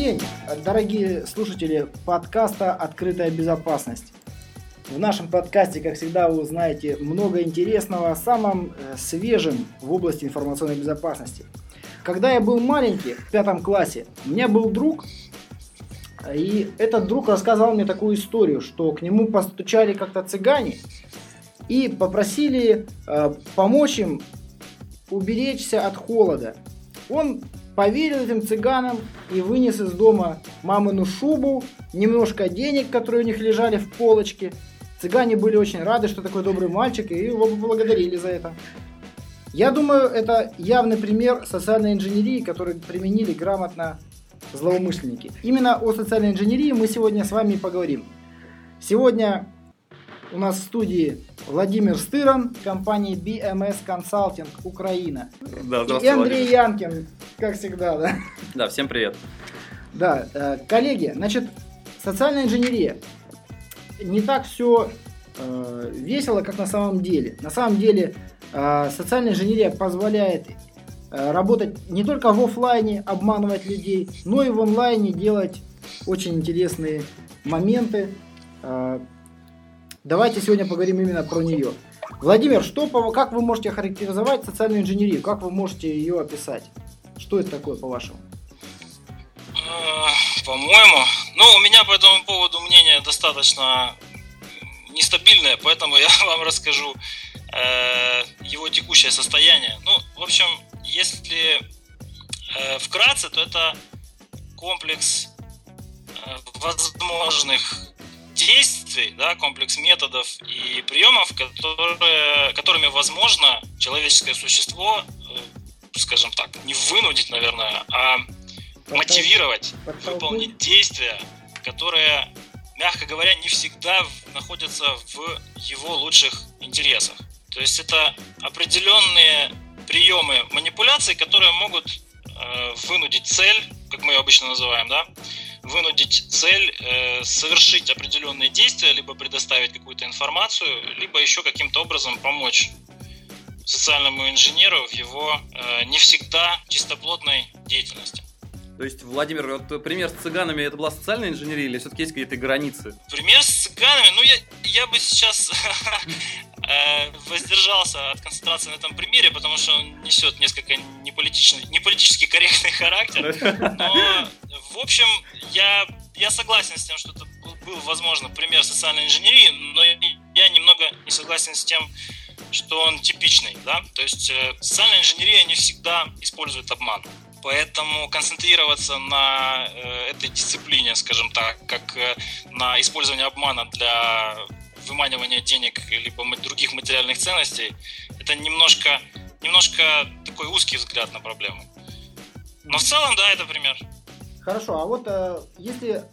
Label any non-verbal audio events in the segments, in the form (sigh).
день, дорогие слушатели подкаста «Открытая безопасность». В нашем подкасте, как всегда, вы узнаете много интересного о самом э, свежем в области информационной безопасности. Когда я был маленький, в пятом классе, у меня был друг, и этот друг рассказал мне такую историю, что к нему постучали как-то цыгане и попросили э, помочь им уберечься от холода. Он поверил этим цыганам и вынес из дома мамину шубу, немножко денег, которые у них лежали в полочке. Цыгане были очень рады, что такой добрый мальчик, и его поблагодарили за это. Я думаю, это явный пример социальной инженерии, которую применили грамотно злоумышленники. Именно о социальной инженерии мы сегодня с вами поговорим. Сегодня у нас в студии Владимир Стыран, компания BMS Consulting Украина. Да, И Андрей Владимир. Янкин, как всегда, да? Да, всем привет. Да, э, коллеги, значит, социальная инженерия. Не так все э, весело, как на самом деле. На самом деле э, социальная инженерия позволяет работать не только в офлайне, обманывать людей, но и в онлайне делать очень интересные моменты. Давайте сегодня поговорим именно про нее. Владимир, что, как вы можете характеризовать социальную инженерию? Как вы можете ее описать? Что это такое, по-вашему? Э, по-моему, ну, у меня по этому поводу мнение достаточно нестабильное, поэтому я (laughs) вам расскажу э, его текущее состояние. Ну, в общем, если э, вкратце, то это комплекс э, возможных действий, да, комплекс методов и приемов, которые, которыми возможно человеческое существо, скажем так, не вынудить, наверное, а мотивировать, выполнить действия, которые, мягко говоря, не всегда находятся в его лучших интересах. То есть это определенные приемы манипуляций, которые могут э, вынудить цель, как мы ее обычно называем, да, вынудить цель э, совершить определенные действия, либо предоставить какую-то информацию, либо еще каким-то образом помочь социальному инженеру в его э, не всегда чистоплотной деятельности. То есть, Владимир, вот пример с цыганами, это была социальная инженерия или все-таки есть какие-то границы? Пример с цыганами, ну я, я бы сейчас (laughs) э, воздержался от концентрации на этом примере, потому что он несет несколько не, политичный, не политически корректный характер. Но, в общем, я, я согласен с тем, что это был, возможно, пример социальной инженерии, но я немного не согласен с тем, что он типичный. Да? То есть э, социальная инженерия не всегда использует обман. Поэтому концентрироваться на э, этой дисциплине, скажем так, как э, на использовании обмана для выманивания денег либо других материальных ценностей, это немножко, немножко такой узкий взгляд на проблему. Но в целом, да, это пример. Хорошо, а вот э, если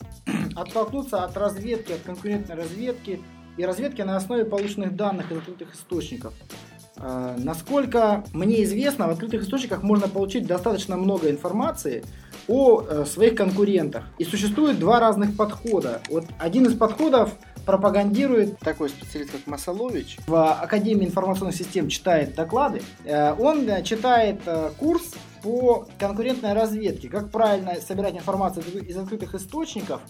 оттолкнуться от разведки, от конкурентной разведки и разведки на основе полученных данных из открытых источников, а, насколько мне известно, в открытых источниках можно получить достаточно много информации о э, своих конкурентах. И существует два разных подхода. Вот один из подходов пропагандирует такой специалист, как Масалович. В Академии информационных систем читает доклады. Э, он э, читает курс по конкурентной разведке, как правильно собирать информацию из открытых источников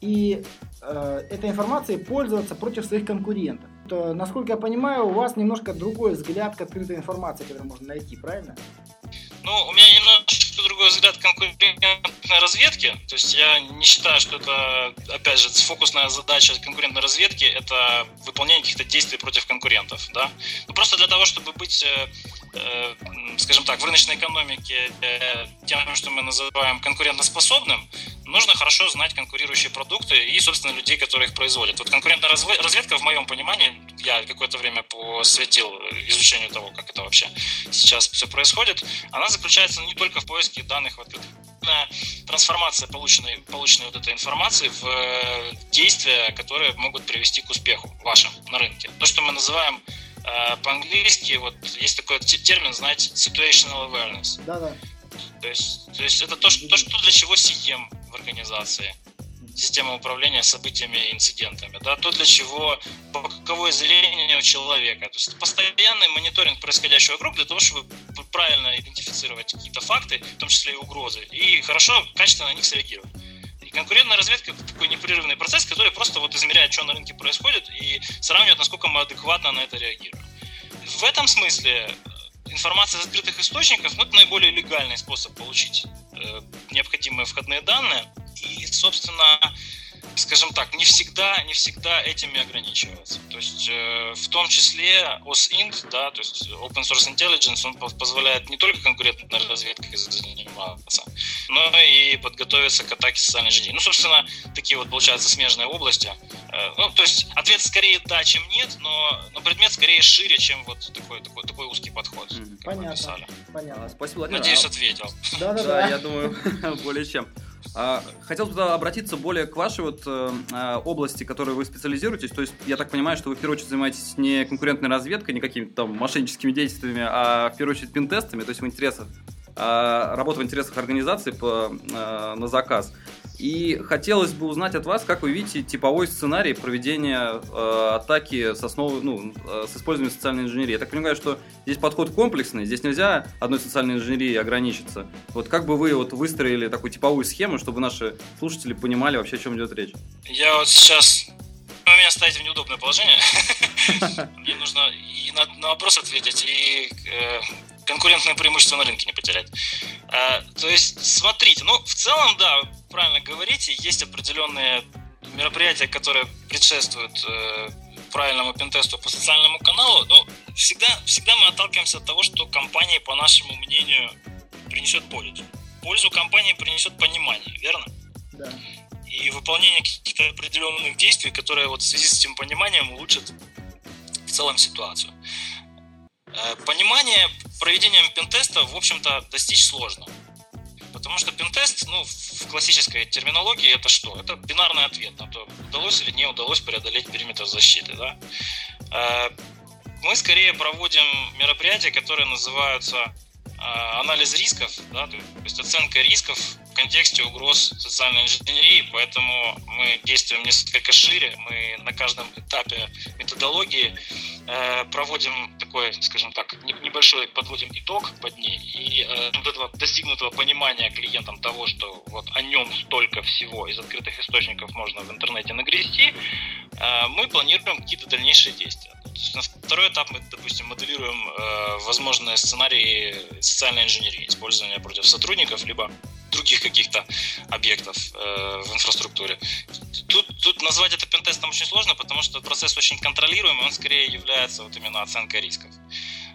и э, этой информацией пользоваться против своих конкурентов. То, насколько я понимаю, у вас немножко другой взгляд к открытой информации, которую можно найти, правильно? Ну, у меня немножко другой взгляд конкурентной разведки. То есть я не считаю, что это, опять же, фокусная задача конкурентной разведки – это выполнение каких-то действий против конкурентов. Да? Ну, просто для того, чтобы быть Э, скажем так, в рыночной экономике э, тем, что мы называем конкурентоспособным, нужно хорошо знать конкурирующие продукты и, собственно, людей, которые их производят. Вот конкурентная разведка, в моем понимании, я какое-то время посвятил изучению того, как это вообще сейчас все происходит, она заключается не только в поиске данных в открытых трансформация полученной, полученной вот этой информации в э, действия, которые могут привести к успеху вашим на рынке. То, что мы называем Э, по-английски вот есть такой термин, знаете, situational awareness. Да, да. То есть, то есть это то, что, то, что для чего CM в организации. Система управления событиями и инцидентами. Да, то, для чего боковое зрение у человека. То есть постоянный мониторинг происходящего вокруг для того, чтобы правильно идентифицировать какие-то факты, в том числе и угрозы, и хорошо, качественно на них среагировать. Конкурентная разведка это такой непрерывный процесс, который просто вот измеряет, что на рынке происходит и сравнивает, насколько мы адекватно на это реагируем. В этом смысле информация из открытых источников ну, это наиболее легальный способ получить э, необходимые входные данные. И, собственно, скажем так, не всегда, не всегда этими ограничивается. То есть э, в том числе OSINT, да, то есть Open Source Intelligence, он позволяет не только конкурентной разведкой заниматься, но и подготовиться к атаке социальной инженерии. Ну, собственно, такие вот, получаются смежные области. Э, ну, то есть ответ скорее да, чем нет, но, но предмет скорее шире, чем вот такой, такой, такой узкий подход. Mm, понятно, понятно. Спасибо, Владимир. Надеюсь, а ответил. Да-да-да. Да, я думаю, (laughs) более чем. А, хотел бы обратиться более к вашей вот э, а, области, в которой вы специализируетесь. То есть я так понимаю, что вы в первую очередь занимаетесь не конкурентной разведкой, не какими-то там мошенническими действиями, а в первую очередь пентестами, то есть в интересах, а, работа в интересах организации по, на заказ. И хотелось бы узнать от вас, как вы видите типовой сценарий проведения э, атаки с, основой, ну, э, с использованием социальной инженерии. Я так понимаю, что здесь подход комплексный, здесь нельзя одной социальной инженерией ограничиться. Вот как бы вы вот выстроили такую типовую схему, чтобы наши слушатели понимали вообще, о чем идет речь? Я вот сейчас вы меня ставите в неудобное положение. (laughs) Мне нужно и на вопрос ответить, и э, конкурентное преимущество на рынке не потерять. А, то есть, смотрите, ну, в целом, да, правильно говорите, есть определенные мероприятия, которые предшествуют э, правильному пентесту по социальному каналу, но всегда, всегда мы отталкиваемся от того, что компания, по нашему мнению, принесет пользу. Пользу компании принесет понимание, верно? Да. И выполнение каких-то определенных действий, которые вот в связи с этим пониманием улучшат в целом ситуацию. Э, понимание проведением пентеста, в общем-то, достичь сложно. Потому что пентест, ну, в классической терминологии это что? Это бинарный ответ на то, удалось или не удалось преодолеть периметр защиты. Да? Э, мы скорее проводим мероприятия, которые называются э, анализ рисков, да, то есть оценка рисков контексте угроз социальной инженерии, поэтому мы действуем несколько шире, мы на каждом этапе методологии проводим такой, скажем так, небольшой, подводим итог под ней, и э, вот этого достигнутого понимания клиентам того, что вот о нем столько всего из открытых источников можно в интернете нагрести, э, мы планируем какие-то дальнейшие действия. На второй этап мы, допустим, моделируем э, возможные сценарии социальной инженерии, использования против сотрудников, либо других каких-то объектов э, в инфраструктуре. Тут, тут назвать это пентестом очень сложно, потому что процесс очень контролируемый, он скорее является вот именно оценкой рисков.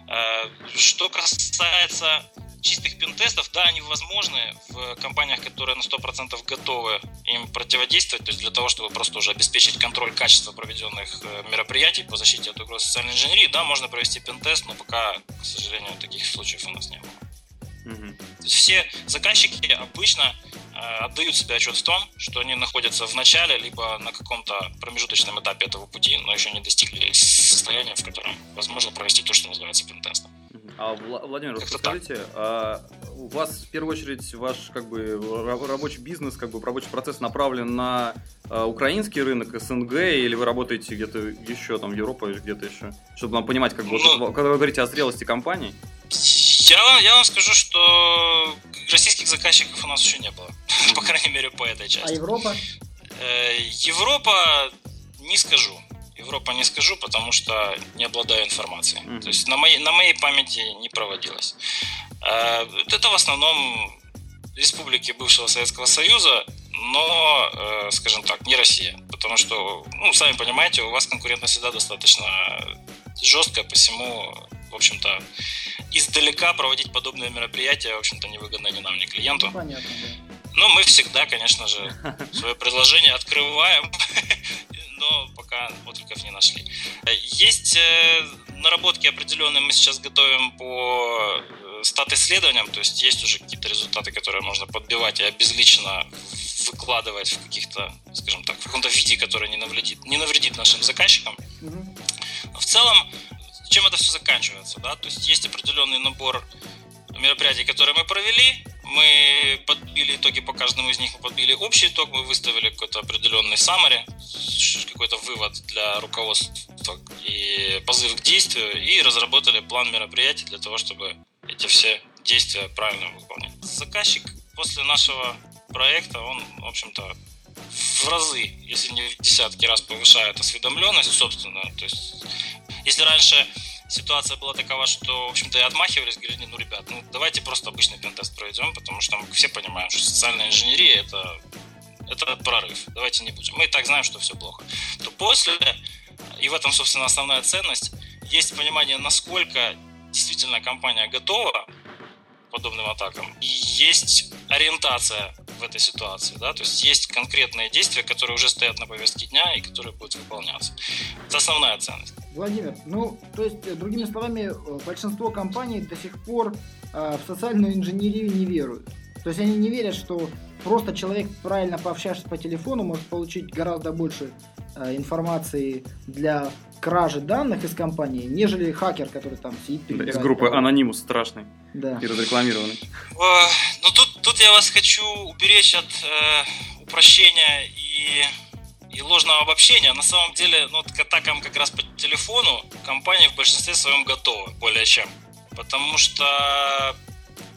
Э, что касается чистых пентестов, да, они возможны в компаниях, которые на 100% готовы им противодействовать, то есть для того, чтобы просто уже обеспечить контроль качества проведенных э, мероприятий по защите от угрозы социальной инженерии, да, можно провести пентест, но пока, к сожалению, таких случаев у нас не было. Угу. То есть все заказчики обычно э, отдают себе отчет в том, что они находятся в начале, либо на каком-то промежуточном этапе этого пути, но еще не достигли состояния, в котором возможно провести то, что называется пентестом. А, Владимир, вот скажите, а у вас в первую очередь ваш как бы рабочий бизнес, как бы рабочий процесс направлен на а, украинский рынок, СНГ, или вы работаете где-то еще, там, в Европе или где-то еще? Чтобы нам понимать, как бы, ну, вот, когда вы говорите о зрелости компании. Я вам, я вам скажу, что российских заказчиков у нас еще не было. (laughs) По крайней мере, по этой части. А Европа? Э, Европа не скажу. Европа не скажу, потому что не обладаю информацией. Mm-hmm. То есть на моей, на моей памяти не проводилось. Э, это в основном республики бывшего Советского Союза, но, э, скажем так, не Россия. Потому что, ну, сами понимаете, у вас конкурентность всегда достаточно жесткая, посему, в общем-то, издалека проводить подобные мероприятия, в общем-то, невыгодно ни нам, ни клиенту. Понятно, да. Но мы всегда, конечно же, (laughs) свое предложение открываем, (laughs) но пока откликов не нашли. Есть э, наработки определенные, мы сейчас готовим по э, стат-исследованиям, то есть есть уже какие-то результаты, которые можно подбивать и обезлично выкладывать в каких-то, скажем так, в каком-то виде, который не навредит, не навредит нашим заказчикам. В целом, чем это все заканчивается, да, то есть есть определенный набор мероприятий, которые мы провели, мы подбили итоги по каждому из них, мы подбили общий итог, мы выставили какой-то определенный summary, какой-то вывод для руководства и позыв к действию, и разработали план мероприятий для того, чтобы эти все действия правильно выполнять. Заказчик после нашего проекта, он, в общем-то, в разы, если не в десятки раз повышает осведомленность, собственно. То есть, если раньше ситуация была такова, что, в общем-то, и отмахивались, говорили, ну, ребят, ну, давайте просто обычный пентест проведем, потому что мы все понимаем, что социальная инженерия это, это прорыв. Давайте не будем. Мы и так знаем, что все плохо. То после, и в этом, собственно, основная ценность, есть понимание, насколько действительно компания готова подобным атакам. И есть ориентация в этой ситуации, да, то есть есть конкретные действия, которые уже стоят на повестке дня и которые будут выполняться. Это основная ценность. Владимир, ну, то есть, э, другими словами, э, большинство компаний до сих пор э, в социальную инженерию не веруют. То есть они не верят, что просто человек, правильно пообщавшись по телефону, может получить гораздо больше э, информации для кражи данных из компании, нежели хакер, который там сидит. Да, из группы Анонимус страшный да. и разрекламированный. Ну тут, тут я вас хочу уберечь от э, упрощения и и ложного обобщения. На самом деле, ну, к атакам как раз по телефону компании в большинстве своем готовы, более чем. Потому что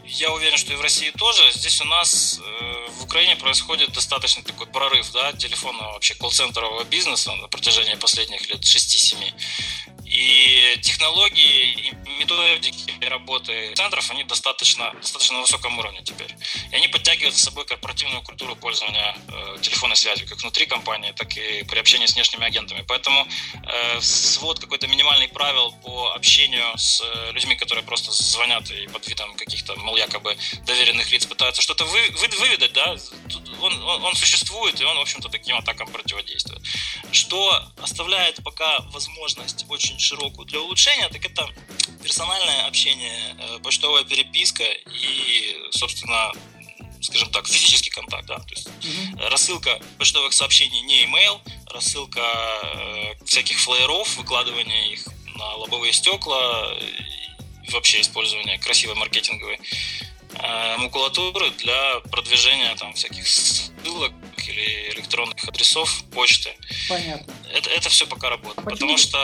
я уверен, что и в России тоже. Здесь у нас э, в Украине происходит достаточно такой прорыв да, телефонного вообще колл-центрового бизнеса на протяжении последних лет 6-7. И технологии, и методики работы центров, они достаточно, достаточно на высоком уровне теперь. И они подтягивают за собой корпоративную культуру пользования э, телефонной связью, как внутри компании, так и при общении с внешними агентами. Поэтому э, свод какой-то минимальный правил по общению с э, людьми, которые просто звонят и под видом каких-то, мол, якобы доверенных лиц пытаются что-то вы, вы, выведать, да, он, он, он существует, и он, в общем-то, таким атакам противодействует. Что оставляет пока возможность очень широкую для улучшения, так это персональное общение, э, почтовая переписка и, собственно, скажем так, физический контакт, да, то есть mm-hmm. рассылка почтовых сообщений, не email, рассылка э, всяких флееров, выкладывание их на лобовые стекла, и вообще использование красивой маркетинговой э, макулатуры для продвижения там всяких ссылок или электронных адресов почты. Понятно. Это, это все пока работает. А потому что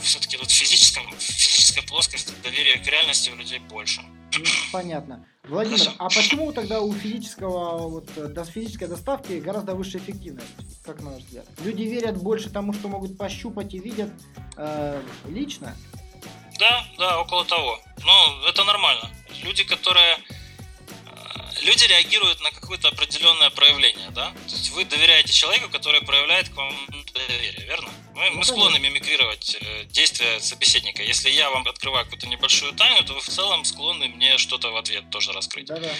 все-таки вот в, физическом, в физической плоскости доверие к реальности у людей больше. Понятно. Владимир, Хорошо. а почему тогда у физического, вот, до физической доставки гораздо выше эффективность, как на ваш взгляд? Люди верят больше тому, что могут пощупать и видят э, лично? Да, да, около того. Ну, это нормально. Люди, которые люди реагируют на какое-то определенное проявление, да? То есть вы доверяете человеку, который проявляет к вам доверие, верно? Мы, мы склонны мимикрировать э, действия собеседника. Если я вам открываю какую-то небольшую тайну, то вы в целом склонны мне что-то в ответ тоже раскрыть. Да-да.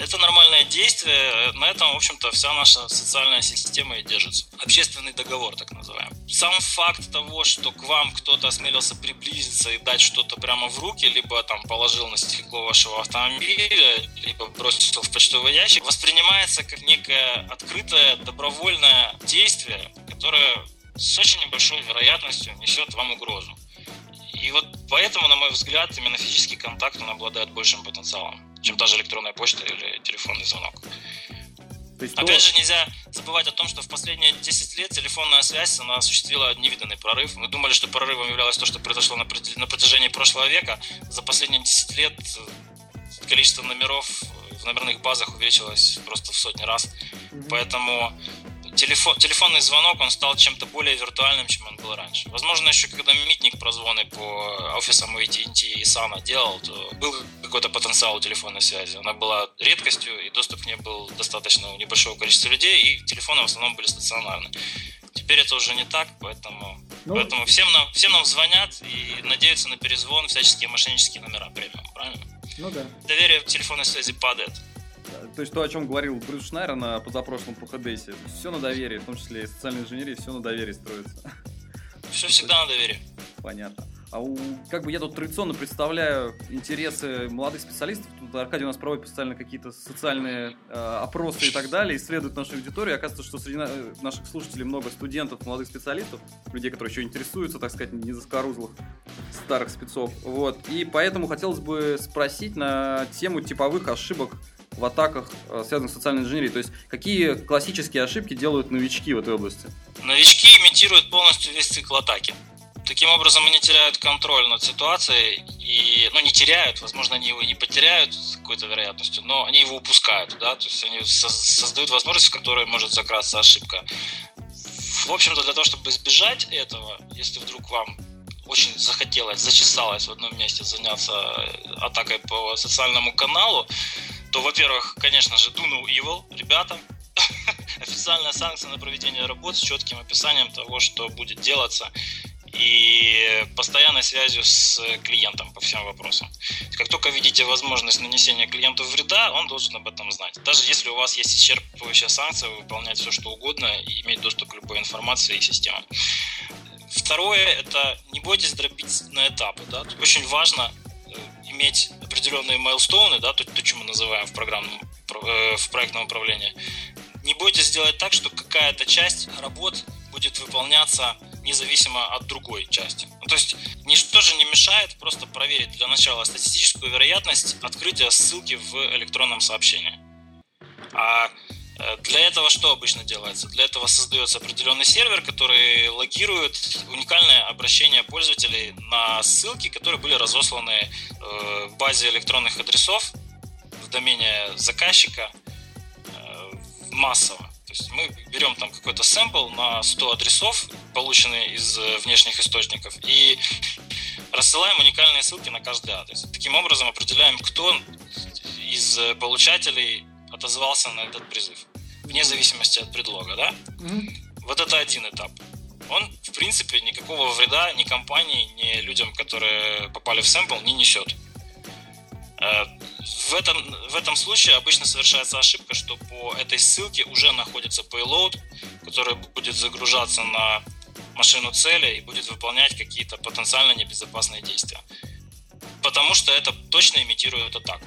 Это нормальное действие. На этом, в общем-то, вся наша социальная система и держится. Общественный договор, так называемый. Сам факт того, что к вам кто-то осмелился приблизиться и дать что-то прямо в руки, либо там положил на стекло вашего автомобиля, либо бросил в почтовый ящик, воспринимается как некое открытое, добровольное действие, которое с очень небольшой вероятностью несет вам угрозу. И вот поэтому, на мой взгляд, именно физический контакт, он обладает большим потенциалом чем та же электронная почта или телефонный звонок. Есть Опять то... же, нельзя забывать о том, что в последние 10 лет телефонная связь она осуществила невиданный прорыв. Мы думали, что прорывом являлось то, что произошло на протяжении прошлого века. За последние 10 лет количество номеров в номерных базах увеличилось просто в сотни раз. Mm-hmm. Поэтому телефон, телефонный звонок, он стал чем-то более виртуальным, чем он был раньше. Возможно, еще когда Митник прозвоны по офисам AT&T и Сана делал, то был какой-то потенциал у телефонной связи. Она была редкостью, и доступ к ней был достаточно у небольшого количества людей, и телефоны в основном были стационарны. Теперь это уже не так, поэтому, ну, поэтому всем, нам, всем нам звонят и надеются на перезвон всяческие мошеннические номера премиум, правильно? Ну да. Доверие в телефонной связи падает то есть то, о чем говорил Брюс Шнайер на позапрошлом Проходесе, все на доверии, в том числе и социальной инженерии, все на доверии строится. Все всегда на доверии. Понятно. А у, как бы я тут традиционно представляю интересы молодых специалистов. Тут Аркадий у нас проводит постоянно какие-то социальные э, опросы и так далее, исследует нашу аудиторию. оказывается, что среди на, наших слушателей много студентов, молодых специалистов, людей, которые еще интересуются, так сказать, не заскорузлых старых спецов. Вот. И поэтому хотелось бы спросить на тему типовых ошибок в атаках, э, связанных с социальной инженерией? То есть, какие классические ошибки делают новички в этой области? Новички имитируют полностью весь цикл атаки. Таким образом, они теряют контроль над ситуацией и, ну, не теряют, возможно, они его и потеряют с какой-то вероятностью, но они его упускают, да, то есть они создают возможность, в которой может закрасться ошибка. В общем-то, для того, чтобы избежать этого, если вдруг вам очень захотелось, зачесалось в одном месте заняться атакой по социальному каналу, то, во-первых, конечно же, do no evil, ребята, (laughs) официальная санкция на проведение работ с четким описанием того, что будет делаться, и постоянной связью с клиентом по всем вопросам. Как только видите возможность нанесения клиенту вреда, он должен об этом знать. Даже если у вас есть исчерпывающая санкция, выполнять все, что угодно и иметь доступ к любой информации и системам. Второе – это не бойтесь дробить на этапы. Да? Очень важно иметь определенные майлстоуны, да, то, то, что мы называем в, программном, э, в проектном управлении. Не бойтесь сделать так, что какая-то часть работ будет выполняться независимо от другой части. Ну, то есть ничто же не мешает просто проверить для начала статистическую вероятность открытия ссылки в электронном сообщении. А для этого что обычно делается? Для этого создается определенный сервер, который логирует уникальное обращение пользователей на ссылки, которые были разосланы э, в базе электронных адресов в домене заказчика э, массово. То есть мы берем там какой-то сэмпл на 100 адресов, полученные из э, внешних источников, и рассылаем уникальные ссылки на каждый адрес. Таким образом определяем, кто из получателей отозвался на этот призыв, вне зависимости от предлога, да? Mm-hmm. Вот это один этап. Он, в принципе, никакого вреда ни компании, ни людям, которые попали в сэмпл, не несет. Э, в этом, в этом случае обычно совершается ошибка, что по этой ссылке уже находится payload, который будет загружаться на машину цели и будет выполнять какие-то потенциально небезопасные действия. Потому что это точно имитирует атаку.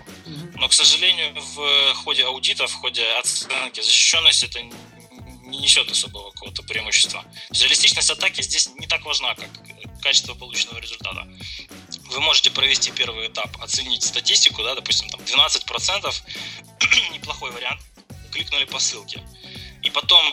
Но, к сожалению, в ходе аудита, в ходе оценки защищенности это не несет особого какого-то преимущества. Реалистичность атаки здесь не так важна, как качество полученного результата вы можете провести первый этап, оценить статистику, да, допустим, там 12%, (clears throat) неплохой вариант, кликнули по ссылке. И потом,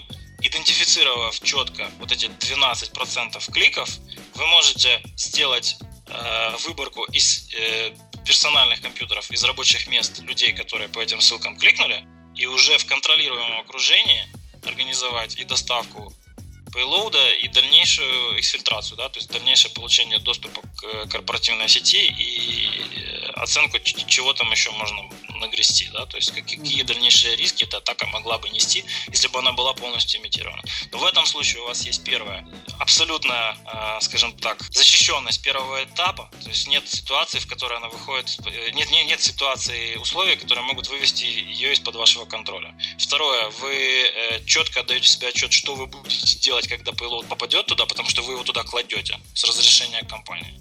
идентифицировав четко вот эти 12% кликов, вы можете сделать э, выборку из э, персональных компьютеров, из рабочих мест людей, которые по этим ссылкам кликнули, и уже в контролируемом окружении организовать и доставку пейлоуда и дальнейшую эксфильтрацию, да, то есть дальнейшее получение доступа к корпоративной сети и э, оценку, чего там еще можно нагрести, да, то есть какие дальнейшие риски эта атака могла бы нести, если бы она была полностью имитирована. Но в этом случае у вас есть первое, абсолютная, э, скажем так, защищенность первого этапа, то есть нет ситуации, в которой она выходит, э, нет, нет, нет ситуации, условий, которые могут вывести ее из-под вашего контроля. Второе, вы четко отдаете себе отчет, что вы будете делать, когда payload попадет туда, потому что вы его туда кладете с разрешения компании.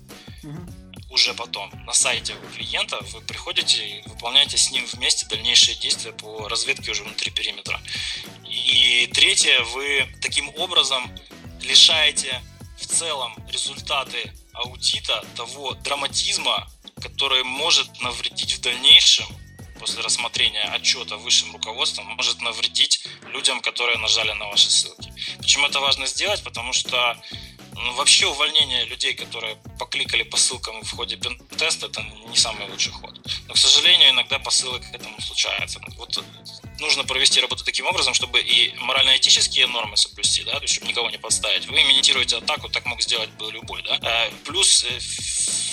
Уже потом на сайте у клиента вы приходите и выполняете с ним вместе дальнейшие действия по разведке уже внутри периметра. И третье, вы таким образом лишаете в целом результаты аудита того драматизма, который может навредить в дальнейшем после рассмотрения отчета высшим руководством может навредить людям, которые нажали на ваши ссылки. Почему это важно сделать? Потому что ну, вообще увольнение людей, которые покликали по ссылкам в ходе теста, это не самый лучший ход. Но, к сожалению, иногда посылы к этому случаются. Вот нужно провести работу таким образом, чтобы и морально-этические нормы соблюсти, да, то есть, чтобы никого не подставить. Вы имитируете атаку, так мог сделать бы любой, да. Э, плюс э,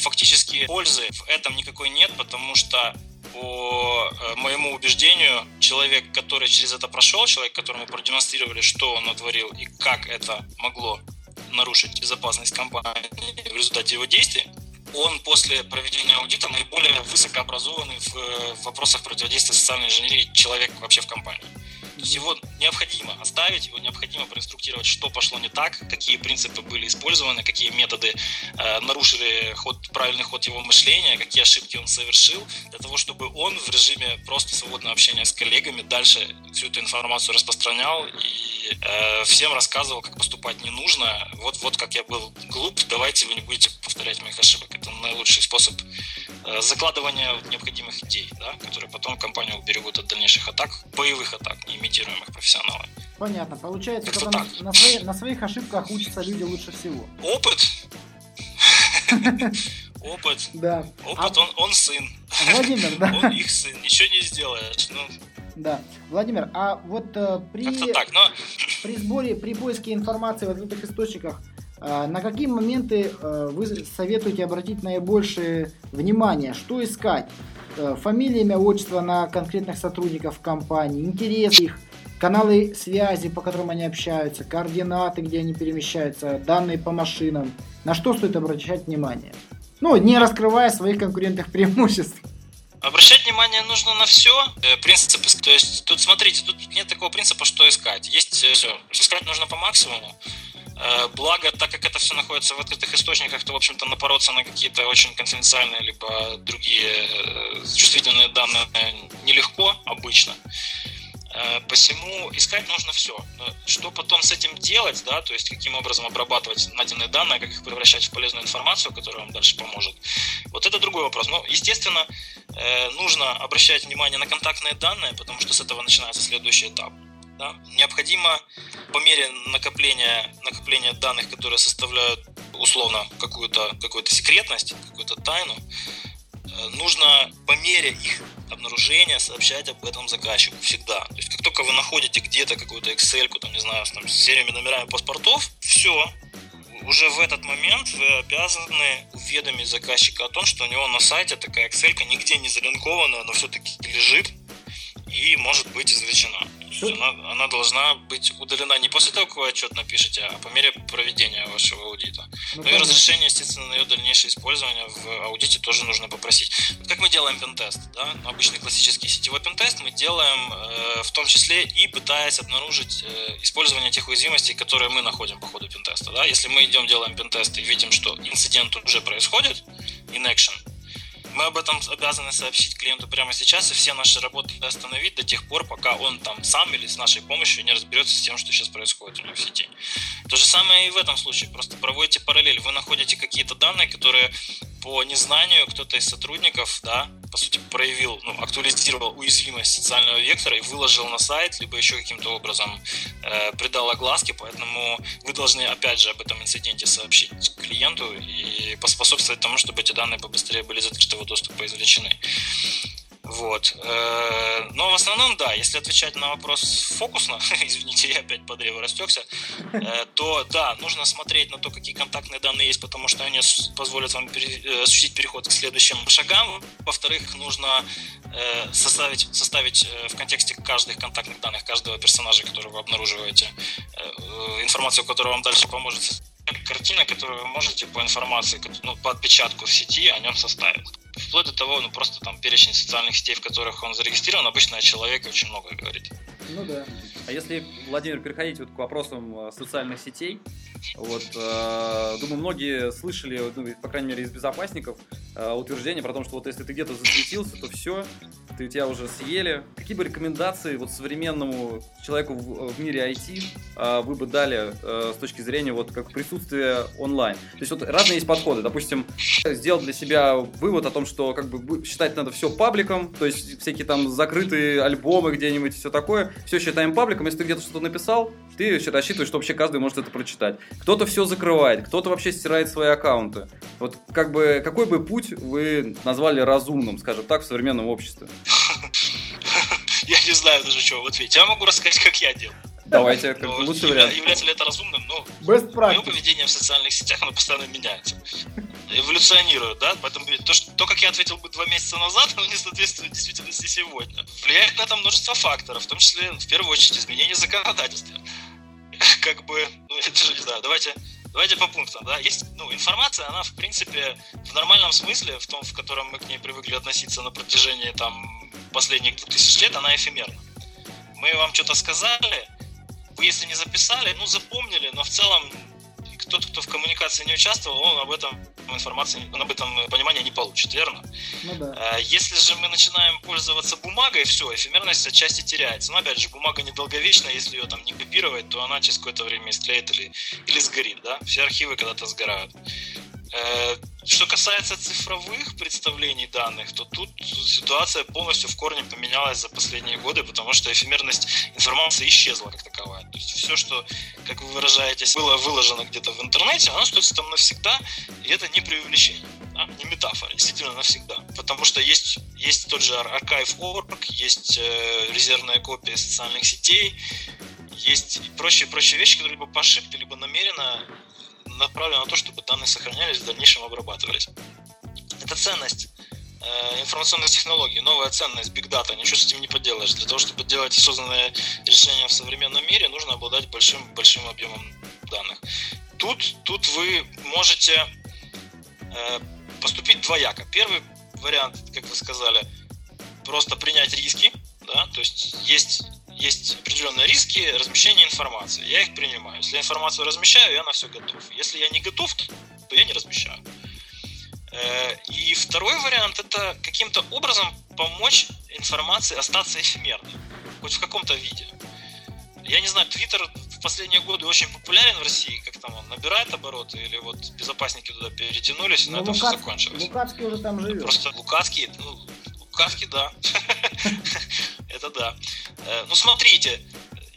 фактически пользы в этом никакой нет, потому что по э, моему убеждению, человек, который через это прошел, человек, которому продемонстрировали, что он натворил и как это могло нарушить безопасность компании в результате его действий, он после проведения аудита наиболее высокообразованный в, в вопросах противодействия социальной инженерии человек вообще в компании. То есть его необходимо оставить, его необходимо проинструктировать, что пошло не так, какие принципы были использованы, какие методы э, нарушили ход, правильный ход его мышления, какие ошибки он совершил, для того, чтобы он в режиме просто свободного общения с коллегами дальше всю эту информацию распространял и э, всем рассказывал, как поступать не нужно. Вот, вот как я был глуп, давайте вы не будете повторять моих ошибок. Это наилучший способ э, закладывания необходимых идей, да, которые потом компанию уберегут от дальнейших атак, боевых атак, не имитируемых профессионалами. Понятно. Получается, что на, на, свои, на своих ошибках учатся люди лучше всего. Опыт (laughs) Опыт. Да. Опыт, а... он, он сын. Владимир, да. Он их сын, ничего не сделаешь. Ну, да. Владимир, а вот э, при, так, но... (laughs) при сборе, при поиске информации в открытых источниках, э, на какие моменты э, вы советуете обратить наибольшее внимание? Что искать? Э, фамилия, имя, отчество на конкретных сотрудников компании, интерес их, каналы связи, по которым они общаются, координаты, где они перемещаются, данные по машинам. На что стоит обращать внимание? Ну, не раскрывая своих конкурентных (laughs) преимуществ. Обращать внимание нужно на все. Э, принципы, то есть тут смотрите, тут нет такого принципа, что искать. Есть э, все. Искать нужно по максимуму. Э, благо, так как это все находится в открытых источниках, то, в общем-то, напороться на какие-то очень конфиденциальные либо другие чувствительные данные нелегко обычно. Э, посему искать нужно все. Что потом с этим делать, да, то есть каким образом обрабатывать найденные данные, как их превращать в полезную информацию, которая вам дальше поможет. Вот это другой вопрос. Но, естественно, э, нужно обращать внимание на контактные данные, потому что с этого начинается следующий этап. Да? Необходимо по мере накопления, накопления данных, которые составляют условно какую-то какую секретность, какую-то тайну, Э, нужно по мере их обнаружения сообщать об этом заказчику всегда. То есть как только вы находите где-то какую-то Excel, там, не знаю, там, с сериями номерами паспортов, все, уже в этот момент вы обязаны уведомить заказчика о том, что у него на сайте такая Excel нигде не залинкована, но все-таки лежит и может быть извлечена. Она, она должна быть удалена не после того, как вы отчет напишете, а по мере проведения вашего аудита. Ну, ну и разрешение, естественно, на ее дальнейшее использование в аудите тоже нужно попросить. Как мы делаем пентест? Да? Ну, обычный классический сетевой пентест мы делаем э, в том числе и пытаясь обнаружить э, использование тех уязвимостей, которые мы находим по ходу пентеста. Да? Если мы идем, делаем пентест и видим, что инцидент уже происходит, in action, мы об этом обязаны сообщить клиенту прямо сейчас и все наши работы остановить до тех пор, пока он там сам или с нашей помощью не разберется с тем, что сейчас происходит у него в сети. То же самое и в этом случае. Просто проводите параллель. Вы находите какие-то данные, которые по незнанию кто-то из сотрудников, да, по сути, проявил, ну, актуализировал уязвимость социального вектора и выложил на сайт, либо еще каким-то образом э, придал огласки, поэтому вы должны, опять же, об этом инциденте сообщить клиенту и поспособствовать тому, чтобы эти данные побыстрее были открытого доступа извлечены. Вот. Э, но в основном, да, если отвечать на вопрос фокусно, (laughs) извините, я опять по древу растекся, э, то да, нужно смотреть на то, какие контактные данные есть, потому что они позволят вам э, осуществить переход к следующим шагам. Во-вторых, нужно составить, составить в контексте каждых контактных данных, каждого персонажа, которого вы обнаруживаете, информацию, которая вам дальше поможет картина, которую вы можете по информации, ну, по отпечатку в сети о нем составить вплоть до того, ну просто там перечень социальных сетей, в которых он зарегистрирован, обычно о человеке очень много говорит. Ну да. А если, Владимир, переходить вот к вопросам э, социальных сетей, вот, э, думаю, многие слышали, ну, по крайней мере, из безопасников, э, утверждение про то, что вот если ты где-то засветился, то все, ты тебя уже съели. Какие бы рекомендации вот современному человеку в, в мире IT э, вы бы дали э, с точки зрения вот как присутствия онлайн? То есть вот разные есть подходы. Допустим, сделал для себя вывод о том, что как бы считать надо все пабликом, то есть всякие там закрытые альбомы где-нибудь все такое все считаем пабликом, если ты где-то что-то написал, ты рассчитываешь, что вообще каждый может это прочитать. Кто-то все закрывает, кто-то вообще стирает свои аккаунты. Вот как бы, какой бы путь вы назвали разумным, скажем так, в современном обществе? (laughs) Я не знаю даже, что вот ответить. Я могу рассказать, как я делал. Давайте, как Но лучший вариант. Является ли это разумным? Ну, мое поведение в социальных сетях, оно постоянно меняется. Эволюционирует, да? Поэтому то, что, то, как я ответил бы два месяца назад, (laughs) оно не соответствует действительности сегодня. Влияет на это множество факторов, в том числе, в первую очередь, изменение законодательства. (laughs) Как бы, ну, я даже не знаю, давайте Давайте по пунктам, да. Есть, ну, информация, она, в принципе, в нормальном смысле, в том, в котором мы к ней привыкли относиться на протяжении, там, последних 2000 лет, она эфемерна. Мы вам что-то сказали, вы если не записали, ну запомнили, но в целом тот, кто в коммуникации не участвовал, он об этом информации, он об этом понимания не получит, верно? Ну да. А, если же мы начинаем пользоваться бумагой, все, эфемерность отчасти теряется. Но опять же, бумага недолговечна, если ее там не копировать, то она через какое-то время истлеет или, или сгорит, да? Все архивы когда-то сгорают. Что касается цифровых представлений данных, то тут ситуация полностью в корне поменялась за последние годы, потому что эфемерность информации исчезла как таковая. То есть все, что, как вы выражаетесь, было выложено где-то в интернете, оно остается там навсегда, и это не преувеличение, да? не метафора, действительно навсегда. Потому что есть, есть тот же Archive.org, есть э, резервная копия социальных сетей, есть прочие, прочие вещи, которые либо по ошибке, либо намеренно направлено на то, чтобы данные сохранялись, в дальнейшем обрабатывались. Это ценность э, информационных технологий, новая ценность Big Data, ничего с этим не поделаешь. Для того, чтобы делать осознанные решения в современном мире, нужно обладать большим, большим объемом данных. Тут, тут вы можете э, поступить двояко. Первый вариант, как вы сказали, просто принять риски, да, то есть есть есть определенные риски размещения информации. Я их принимаю. Если я информацию размещаю, я на все готов. Если я не готов, то я не размещаю. Э, и второй вариант это каким-то образом помочь информации остаться эфемерной, хоть в каком-то виде. Я не знаю, Твиттер в последние годы очень популярен в России, как там он набирает обороты, или вот безопасники туда перетянулись, но, но ну, это Лукац... все закончилось. Лукацкий уже там живет. Просто Лукацкий, ну, Лукацкий, да. (laughs) Это да. Э, ну, смотрите,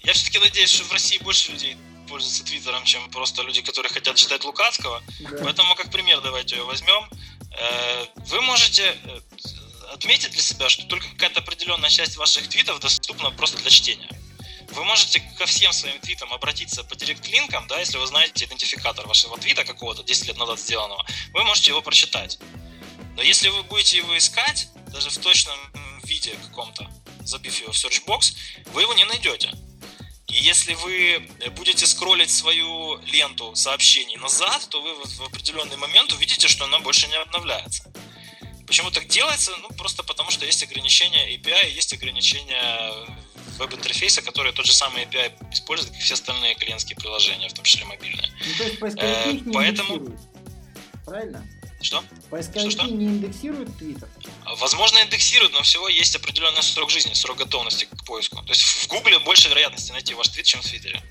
я все-таки надеюсь, что в России больше людей пользуются Твиттером, чем просто люди, которые хотят читать Лукацкого. Да. Поэтому, как пример, давайте ее возьмем. Э, вы можете э, отметить для себя, что только какая-то определенная часть ваших твитов доступна просто для чтения. Вы можете ко всем своим твитам обратиться по директ-линкам, да, если вы знаете идентификатор вашего твита какого-то 10 лет назад сделанного, вы можете его прочитать. Но если вы будете его искать, даже в точном виде каком-то, забив его в searchbox, вы его не найдете. И если вы будете скроллить свою ленту сообщений назад, то вы в определенный момент увидите, что она больше не обновляется. Почему так делается? Ну, просто потому что есть ограничения API, есть ограничения веб-интерфейса, которые тот же самый API использует, как все остальные клиентские приложения, в том числе мобильные. Ну, то есть поисковики э, поэтому... Правильно? Что? Поисковики что, что? не индексируют Twitter? Возможно, индексируют, но всего есть определенный срок жизни, срок готовности к поиску. То есть в Гугле больше вероятности найти ваш твит, чем в Твиттере.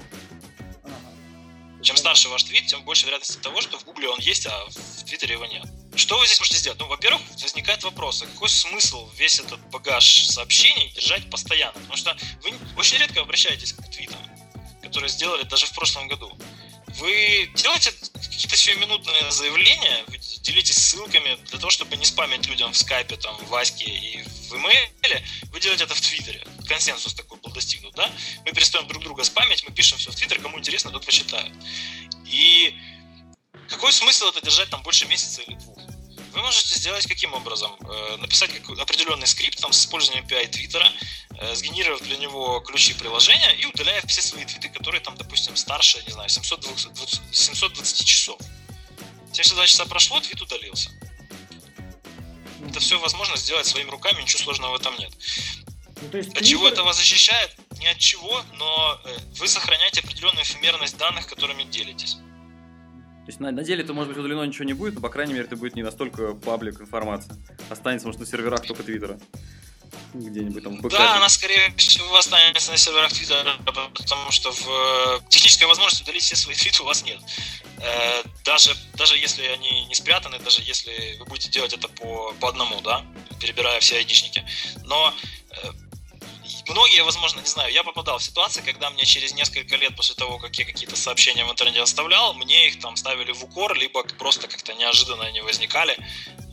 Ага. Чем старше ваш твит, тем больше вероятности того, что в Гугле он есть, а в Твиттере его нет. Что вы здесь можете сделать? Ну, во-первых, возникает вопрос, а какой смысл весь этот багаж сообщений держать постоянно? Потому что вы очень редко обращаетесь к твитам, которые сделали даже в прошлом году. Вы делаете какие-то сиюминутные заявления, делитесь ссылками для того, чтобы не спамить людям в скайпе, там, в Ваське и в имейле, вы делаете это в Твиттере. Консенсус такой был достигнут, да? Мы перестаем друг друга спамить, мы пишем все в Твиттер, кому интересно, тот прочитает. И какой смысл это держать там больше месяца или двух? Вы можете сделать каким образом? Э, написать определенный скрипт там, с использованием API Твиттера, э, сгенерировав для него ключи приложения и удаляя все свои твиты, которые там, допустим, старше, не знаю, 720, 720 часов. 72 часа прошло, твит удалился. Это все возможно сделать своими руками, ничего сложного в этом нет. Ну, то есть, от чего это вас защищает? Ни от чего, но э, вы сохраняете определенную эфемерность данных, которыми делитесь. То есть на, на деле-то, может быть, удалено ничего не будет, но, по крайней мере, это будет не настолько паблик информация. Останется, может, на серверах только Твиттера. Где-нибудь там в Да, она, скорее всего, останется на серверах Твиттера, потому что в э, технической возможности удалить все свои твиты у вас нет. Э, даже, даже если они не спрятаны, даже если вы будете делать это по, по одному, да, перебирая все айдишники. Но многие, возможно, не знаю, я попадал в ситуации, когда мне через несколько лет после того, как я какие-то сообщения в интернете оставлял, мне их там ставили в укор, либо просто как-то неожиданно они возникали.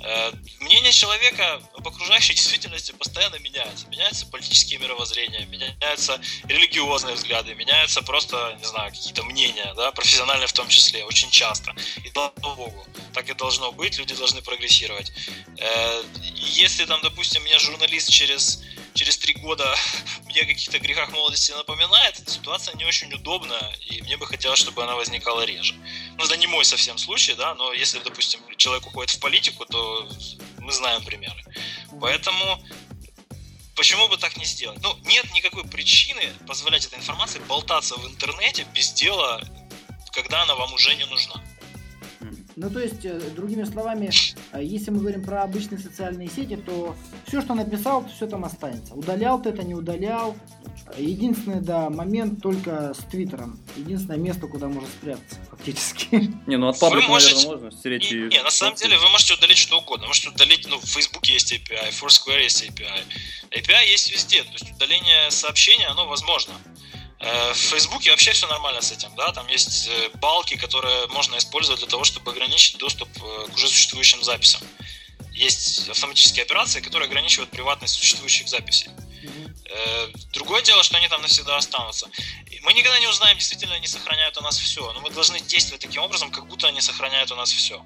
Э, мнение человека об окружающей (laughs) действительности постоянно меняется. Меняются политические мировоззрения, меняются религиозные взгляды, меняются просто, не знаю, какие-то мнения, да, профессиональные в том числе, очень часто. И слава богу, так и должно быть, люди должны прогрессировать. Э, если там, допустим, меня журналист через через три года (laughs) мне о каких-то грехах молодости напоминает, ситуация не очень удобна, и мне бы хотелось, чтобы она возникала реже. Ну, это не мой совсем случай, да, но если, допустим, человек уходит в политику, то мы знаем примеры. Поэтому почему бы так не сделать? Ну, нет никакой причины позволять этой информации болтаться в интернете без дела, когда она вам уже не нужна. Ну, то есть, э, другими словами, э, если мы говорим про обычные социальные сети, то все, что написал, то все там останется. Удалял ты это, не удалял. Единственный, да, момент только с Твиттером. Единственное место, куда можно спрятаться, фактически. (laughs) Не, ну от паблика, можете... наверное, можно стереть не, не, на самом деле вы можете удалить что угодно. Можете удалить, ну, в Facebook есть API, в Foursquare есть API. API есть везде, то есть удаление сообщения, оно возможно. Э, в Фейсбуке вообще все нормально с этим, да, там есть э, балки, которые можно использовать для того, чтобы ограничить доступ э, к уже существующим записям. Есть автоматические операции, которые ограничивают приватность существующих записей. Другое дело, что они там навсегда останутся. Мы никогда не узнаем, действительно они сохраняют у нас все, но мы должны действовать таким образом, как будто они сохраняют у нас все.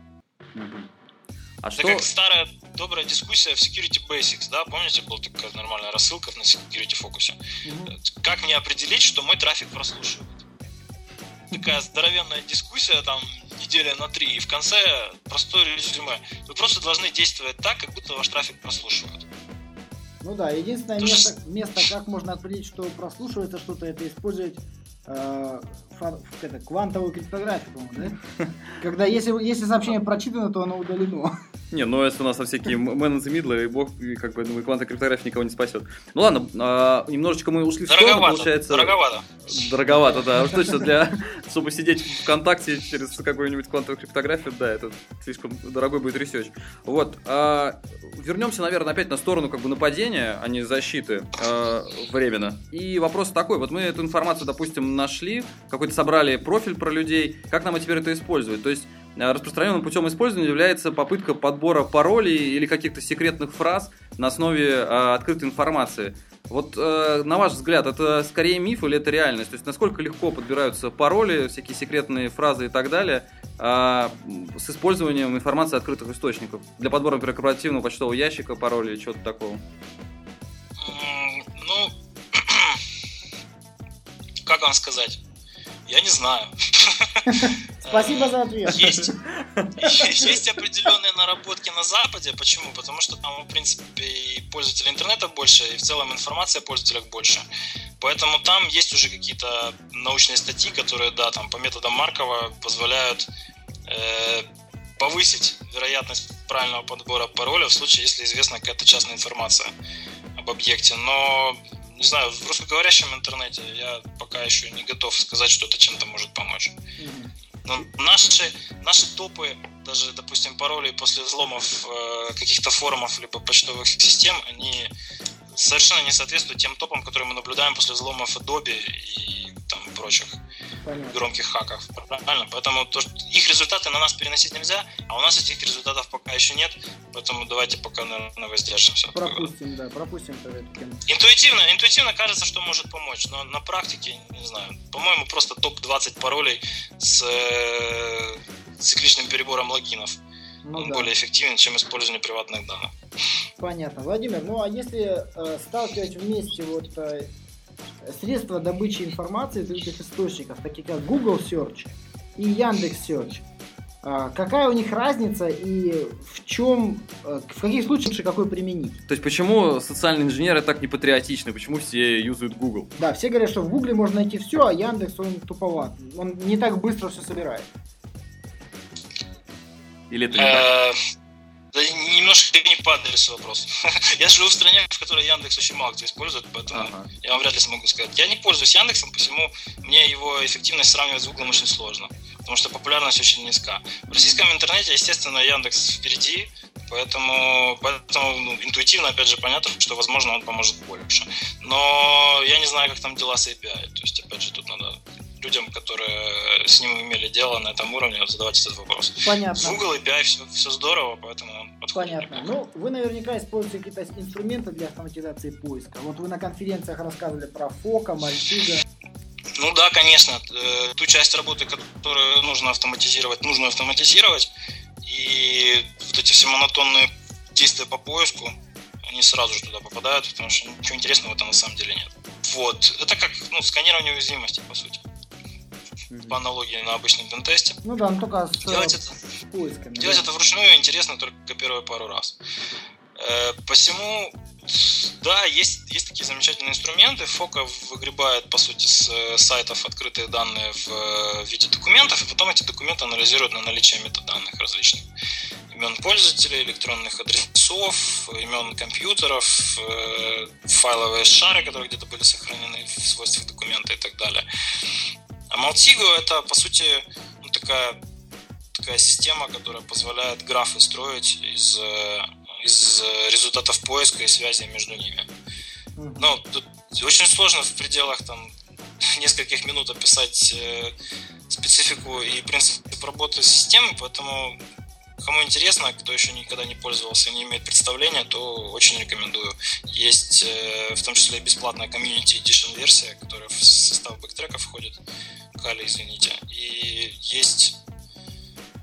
А Это что... как старая добрая дискуссия в Security Basics, да, помните, была такая нормальная рассылка на Security Focus. Угу. Как мне определить, что мой трафик прослушивает? Такая здоровенная дискуссия, там, неделя на три, и в конце простое резюме. Вы просто должны действовать так, как будто ваш трафик прослушивают. Ну да, единственное место, место, как можно определить, что прослушивается что-то, это использовать это, квантовую криптографию, по-моему, да? (laughs) Когда если, если сообщение прочитано, то оно удалено. (laughs) Не, ну если у нас всякие man in и бог, и как бы, ну, квантовая криптография никого не спасет. Ну ладно, а, немножечко мы ушли в сторону, получается. Дороговато. Дороговато, да. Уж точно для, (laughs) чтобы сидеть в ВКонтакте через какую-нибудь квантовую криптографию, да, это слишком дорогой будет research. Вот. А, вернемся, наверное, опять на сторону как бы нападения, а не защиты а, временно. И вопрос такой, вот мы эту информацию, допустим, нашли, какой-то собрали профиль про людей, как нам теперь это использовать? То есть Э, распространенным путем использования является попытка подбора паролей или каких-то секретных фраз на основе э, открытой информации. Вот э, на ваш взгляд, это скорее миф или это реальность? То есть насколько легко подбираются пароли, всякие секретные фразы и так далее э, с использованием информации открытых источников для подбора, например, корпоративного почтового ящика, пароля или чего-то такого? Ну, как вам сказать? Я не знаю. (laughs) Спасибо за ответ. Есть, есть определенные наработки на Западе. Почему? Потому что там, в принципе, и пользователей интернета больше, и в целом информация о пользователях больше. Поэтому там есть уже какие-то научные статьи, которые, да, там по методам Маркова позволяют э, повысить вероятность правильного подбора пароля в случае, если известна какая-то частная информация об объекте. Но не знаю, в русскоговорящем интернете я пока еще не готов сказать, что это чем-то может помочь. Но наши, наши топы, даже, допустим, пароли после взломов э, каких-то форумов либо почтовых систем, они совершенно не соответствуют тем топам, которые мы наблюдаем после взломов Adobe и там прочих Понятно. громких хаков. Правильно? Поэтому то, что их результаты на нас переносить нельзя, а у нас этих результатов пока еще нет, поэтому давайте пока, наверное, воздержимся. Пропустим, да, пропустим. Интуитивно, интуитивно кажется, что может помочь, но на практике, не знаю, по-моему, просто топ-20 паролей с э, цикличным перебором логинов. Ну, Он да. более эффективен, чем использование приватных данных. Понятно. Владимир, ну а если э, сталкивать вместе вот э, средства добычи информации из этих источников, такие как Google Search и Яндекс Search. А, какая у них разница и в чем, э, в каких случаях лучше какой применить? То есть почему социальные инженеры так не патриотичны, почему все юзают Google? Да, все говорят, что в Google можно найти все, а Яндекс он туповат, он не так быстро все собирает. Или это не так? Э, да немножко не по адресу вопрос. (laughs) я живу в стране, в которой Яндекс очень мало кто использует, поэтому ага. я вам вряд ли смогу сказать. Я не пользуюсь Яндексом, посему мне его эффективность сравнивать с Гуглом очень сложно, потому что популярность очень низка. В российском интернете, естественно, Яндекс впереди, поэтому, поэтому ну, интуитивно, опять же, понятно, что, возможно, он поможет больше. Но я не знаю, как там дела с API, то есть, опять же, тут надо людям, которые с ним имели дело на этом уровне, задавать этот вопрос. Понятно. В Google API все, все здорово, поэтому он подходит. Понятно. Ну, вы наверняка используете какие-то инструменты для автоматизации поиска. Вот вы на конференциях рассказывали про Фока, Мальчига. Ну да, конечно. Э, ту часть работы, которую нужно автоматизировать, нужно автоматизировать. И вот эти все монотонные действия по поиску, они сразу же туда попадают, потому что ничего интересного там на самом деле нет. Вот. Это как ну, сканирование уязвимости, по сути по аналогии на обычном пентесте. Ну да, ну только с делать это, поисками. Делать да. это вручную интересно только первые пару раз. Э, посему, да, есть, есть такие замечательные инструменты. Фока выгребает, по сути, с э, сайтов открытые данные в, э, в виде документов, и потом эти документы анализируют на наличие метаданных различных. Имен пользователей, электронных адресов, имен компьютеров, э, файловые шары, которые где-то были сохранены в свойствах документа и так далее. А Maltigo это, по сути, ну, такая, такая система, которая позволяет графы строить из, э, из результатов поиска и связи между ними. Ну, тут очень сложно в пределах там (laughs) нескольких минут описать э, специфику и принцип работы системы, поэтому кому интересно, кто еще никогда не пользовался, не имеет представления, то очень рекомендую. Есть э, в том числе бесплатная Community Edition версия, которая в состав бэктрека входит, Кали, извините. И есть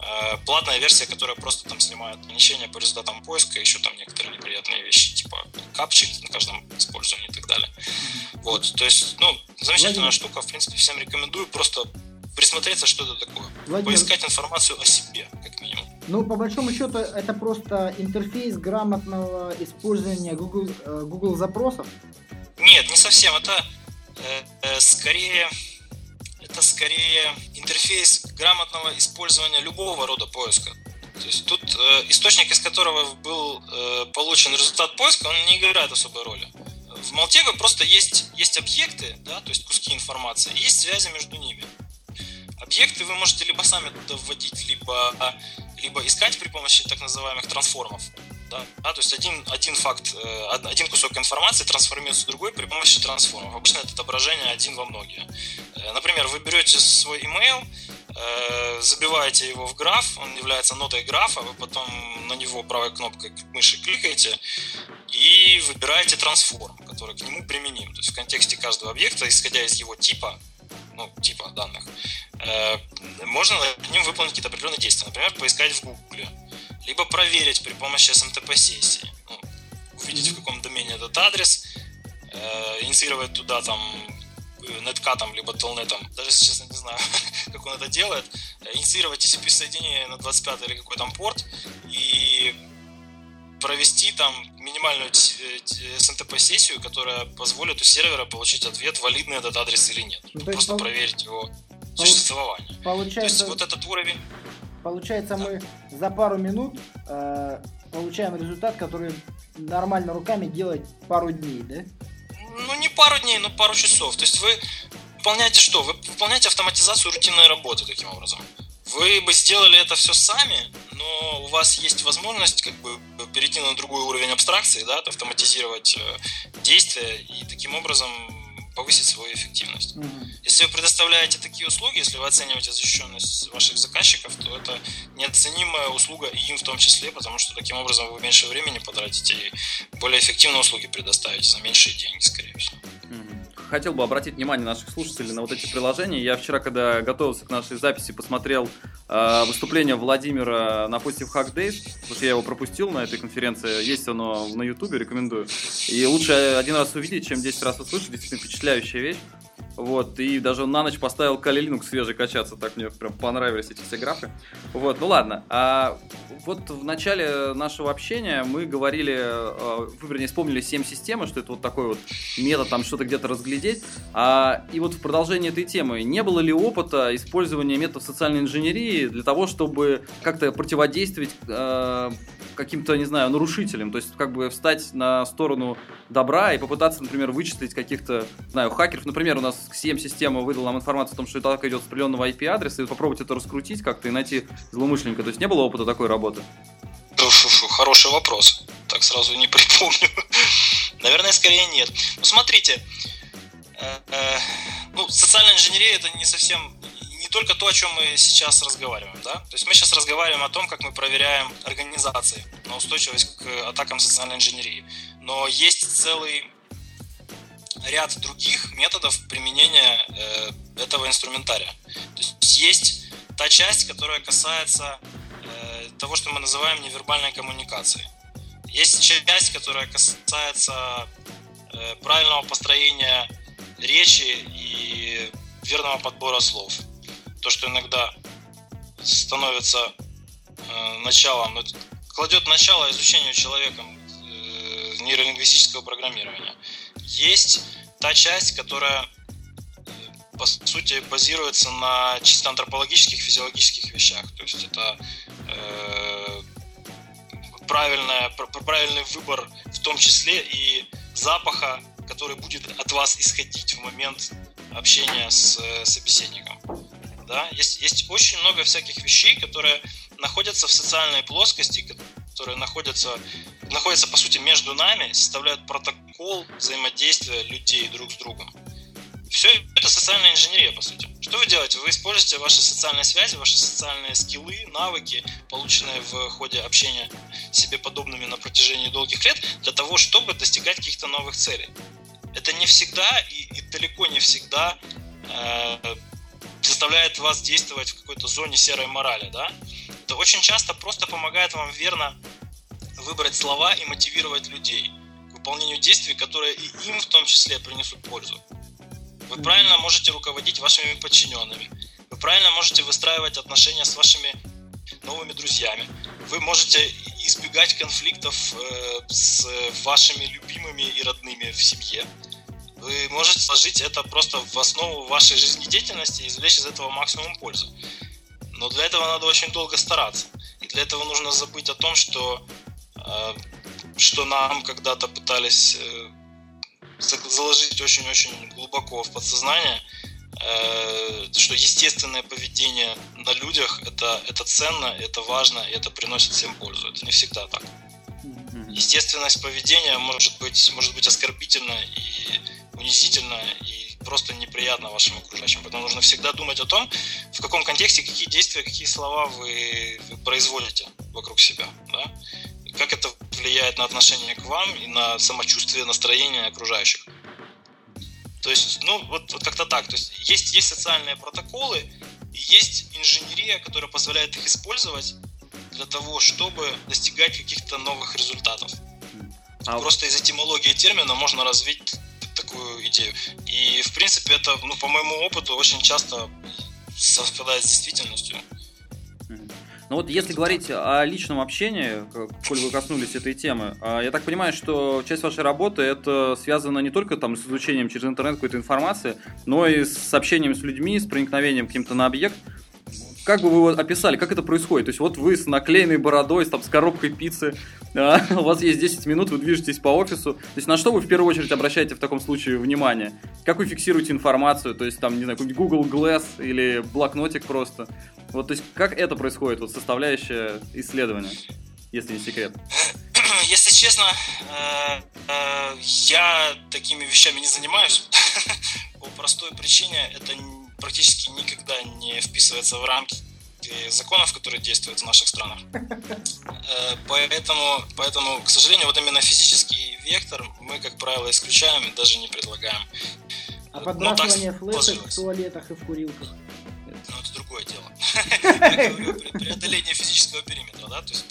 э, платная версия, которая просто там снимает ограничения по результатам поиска, еще там некоторые неприятные вещи, типа капчик на каждом использовании и так далее. Вот, то есть, ну, замечательная Владимир. штука, в принципе, всем рекомендую просто присмотреться, что это такое. Владимир. Поискать информацию о себе. Ну, по большому счету, это просто интерфейс грамотного использования Google, э, Google запросов? Нет, не совсем. Это э, э, скорее это скорее интерфейс грамотного использования любого рода поиска. То есть тут э, источник, из которого был э, получен результат поиска, он не играет особой роли. В Maltego просто есть, есть объекты, да, то есть куски информации, и есть связи между ними. Объекты вы можете либо сами туда вводить, либо, либо искать при помощи так называемых трансформов. Да? Да, то есть один, один факт, э, один кусок информации трансформируется в другой при помощи трансформов. Обычно это отображение один во многие. Э, например, вы берете свой email, э, забиваете его в граф, он является нотой графа, вы потом на него правой кнопкой мыши кликаете и выбираете трансформ, который к нему применим. То есть в контексте каждого объекта, исходя из его типа, ну, типа данных, э, можно над ним выполнить какие-то определенные действия. Например, поискать в Google. Либо проверить при помощи SMTP-сессии. Ну, увидеть, в каком домене этот адрес, э, инициировать туда там неткатом, либо телнетом, даже если честно не знаю, (laughs) как он это делает, инициировать TCP-соединение на 25 или какой там порт и провести там минимальную SNTP-сессию, которая позволит у сервера получить ответ, валидный этот адрес или нет. Ну, Просто пол... проверить его существование. Получается... То есть вот этот уровень... Получается, да. мы за пару минут э, получаем результат, который нормально руками делать пару дней, да? Ну, не пару дней, но пару часов. То есть вы выполняете что? Вы выполняете автоматизацию рутинной работы таким образом. Вы бы сделали это все сами, но у вас есть возможность как бы перейти на другой уровень абстракции, да, автоматизировать э, действия и таким образом повысить свою эффективность. Mm-hmm. Если вы предоставляете такие услуги, если вы оцениваете защищенность ваших заказчиков, то это неоценимая услуга и им в том числе, потому что таким образом вы меньше времени потратите и более эффективные услуги предоставите за меньшие деньги, скорее всего. Хотел бы обратить внимание наших слушателей на вот эти приложения. Я вчера, когда готовился к нашей записи, посмотрел э, выступление Владимира на Positive Hack Days, потому что я его пропустил на этой конференции. Есть оно на Ютубе, рекомендую. И лучше один раз увидеть, чем 10 раз услышать. Действительно впечатляющая вещь. Вот, и даже на ночь поставил Kali Linux свежий качаться, так мне прям понравились эти все графы. Вот, ну ладно. А вот в начале нашего общения мы говорили, а, вы, вернее, вспомнили 7 системы, что это вот такой вот метод там что-то где-то разглядеть. А, и вот в продолжении этой темы, не было ли опыта использования методов социальной инженерии для того, чтобы как-то противодействовать а, каким-то, не знаю, нарушителем, то есть как бы встать на сторону добра и попытаться, например, вычислить каких-то, знаю, хакеров. Например, у нас CM-система выдала нам информацию о том, что атака идет с определенного IP-адреса, и попробовать это раскрутить как-то и найти злоумышленника. То есть не было опыта такой работы? Хороший вопрос. Так сразу не (laughs) припомню. Наверное, скорее нет. Ну, смотрите, э, э, ну, социальная инженерия это не совсем только то, о чем мы сейчас разговариваем, да? То есть мы сейчас разговариваем о том, как мы проверяем организации на устойчивость к атакам социальной инженерии. Но есть целый ряд других методов применения э, этого инструментария. То есть есть та часть, которая касается э, того, что мы называем невербальной коммуникацией. Есть часть, которая касается э, правильного построения речи и верного подбора слов то, что иногда становится э, началом, ну, кладет начало изучению человеком э, нейролингвистического программирования. Есть та часть, которая э, по сути базируется на чисто антропологических, физиологических вещах. То есть это э, правильная, правильный выбор в том числе и запаха, который будет от вас исходить в момент общения с э, собеседником. Да, есть, есть очень много всяких вещей, которые находятся в социальной плоскости, которые находятся, находятся, по сути, между нами, составляют протокол взаимодействия людей друг с другом. Все это социальная инженерия, по сути. Что вы делаете? Вы используете ваши социальные связи, ваши социальные скиллы, навыки, полученные в ходе общения с себе подобными на протяжении долгих лет, для того, чтобы достигать каких-то новых целей. Это не всегда и, и далеко не всегда э, заставляет вас действовать в какой-то зоне серой морали, да? Это очень часто просто помогает вам верно выбрать слова и мотивировать людей к выполнению действий, которые и им в том числе принесут пользу. Вы правильно можете руководить вашими подчиненными. Вы правильно можете выстраивать отношения с вашими новыми друзьями. Вы можете избегать конфликтов э, с вашими любимыми и родными в семье. Вы можете сложить это просто в основу вашей жизнедеятельности и извлечь из этого максимум пользы. Но для этого надо очень долго стараться. И для этого нужно забыть о том, что, э, что нам когда-то пытались э, заложить очень-очень глубоко в подсознание, э, что естественное поведение на людях это, это ценно, это важно, и это приносит всем пользу. Это не всегда так. Естественность поведения может быть, может быть оскорбительна и унизительна, и просто неприятно вашим окружающим. Поэтому нужно всегда думать о том, в каком контексте, какие действия, какие слова вы, вы производите вокруг себя. Да? как это влияет на отношение к вам и на самочувствие, настроение окружающих. То есть, ну, вот, вот как-то так. То есть, есть, есть социальные протоколы, и есть инженерия, которая позволяет их использовать для того, чтобы достигать каких-то новых результатов. А... Просто из этимологии термина можно развить такую идею. И, в принципе, это, ну, по моему опыту, очень часто совпадает с действительностью. Ну вот если говорить о личном общении, коль вы коснулись этой темы, а, я так понимаю, что часть вашей работы это связано не только там с изучением через интернет какой-то информации, но и с общением с людьми, с проникновением каким-то на объект. Как бы вы его описали, как это происходит? То есть вот вы с наклеенной бородой, там, с коробкой пиццы, (laughs) а, у вас есть 10 минут, вы движетесь по офису. То есть на что вы в первую очередь обращаете в таком случае внимание? Как вы фиксируете информацию? То есть там, не знаю, какой-нибудь Google Glass или блокнотик просто? Вот, то есть как это происходит, вот составляющая исследования, если не секрет? (clears throat) Если честно, э, э, я такими вещами не занимаюсь. (laughs) По простой причине это практически никогда не вписывается в рамки законов, которые действуют в наших странах. (laughs) Э, поэтому, поэтому, к сожалению, вот именно физический вектор мы, как правило, исключаем и даже не предлагаем. А подбрасывание ну, флешек в туалетах и в курилках? Ну, это другое дело. (laughs) (laughs) Преодоление физического периметра, да, то есть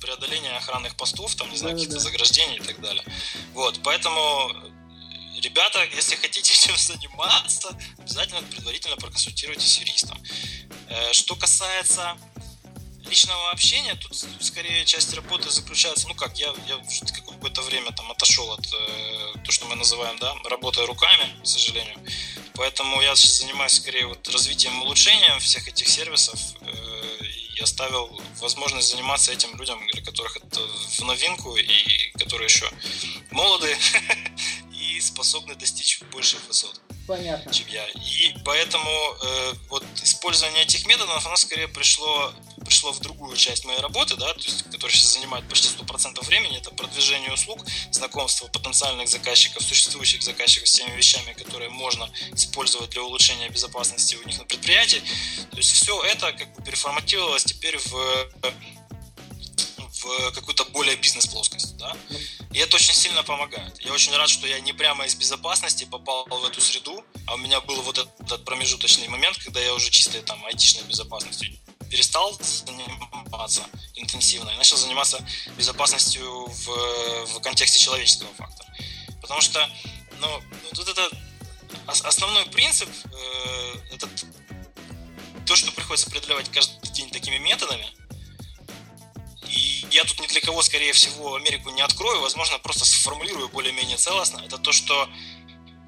преодоление охранных постов, там, не знаю, каких-то заграждений и так далее. Вот, поэтому ребята, если хотите этим заниматься, обязательно предварительно проконсультируйтесь с юристом. Э, что касается личного общения, тут скорее часть работы заключается, ну как, я, я какое-то время там отошел от э, то, что мы называем, да, работой руками, к сожалению. Поэтому я сейчас занимаюсь скорее вот развитием, улучшением всех этих сервисов э, и оставил возможность заниматься этим людям, для которых это в новинку и которые еще молоды (laughs) и способны достичь больших высот. Понятно. чем я. И поэтому э, вот использование этих методов, оно скорее пришло, пришло в другую часть моей работы, да, то есть, которая сейчас занимает почти 100% времени, это продвижение услуг, знакомство потенциальных заказчиков, существующих заказчиков с теми вещами, которые можно использовать для улучшения безопасности у них на предприятии. То есть все это как бы переформатировалось теперь в в какую-то более бизнес-плоскость, да, и это очень сильно помогает. Я очень рад, что я не прямо из безопасности попал в эту среду, а у меня был вот этот промежуточный момент, когда я уже чисто там айтишной безопасностью перестал заниматься интенсивно и начал заниматься безопасностью в, в контексте человеческого фактора. Потому что, ну, вот это основной принцип, э, это то, что приходится преодолевать каждый день такими методами – я тут ни для кого, скорее всего, Америку не открою, возможно, просто сформулирую более-менее целостно. Это то, что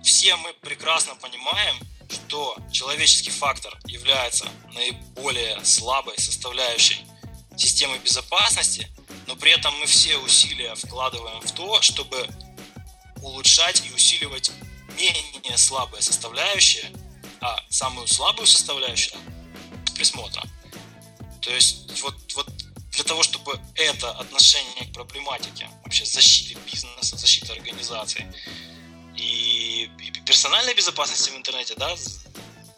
все мы прекрасно понимаем, что человеческий фактор является наиболее слабой составляющей системы безопасности, но при этом мы все усилия вкладываем в то, чтобы улучшать и усиливать менее слабые составляющие, а самую слабую составляющую присмотра. То есть вот, вот для того, чтобы это отношение к проблематике вообще защиты бизнеса, защиты организации и, персональной безопасности в интернете, да,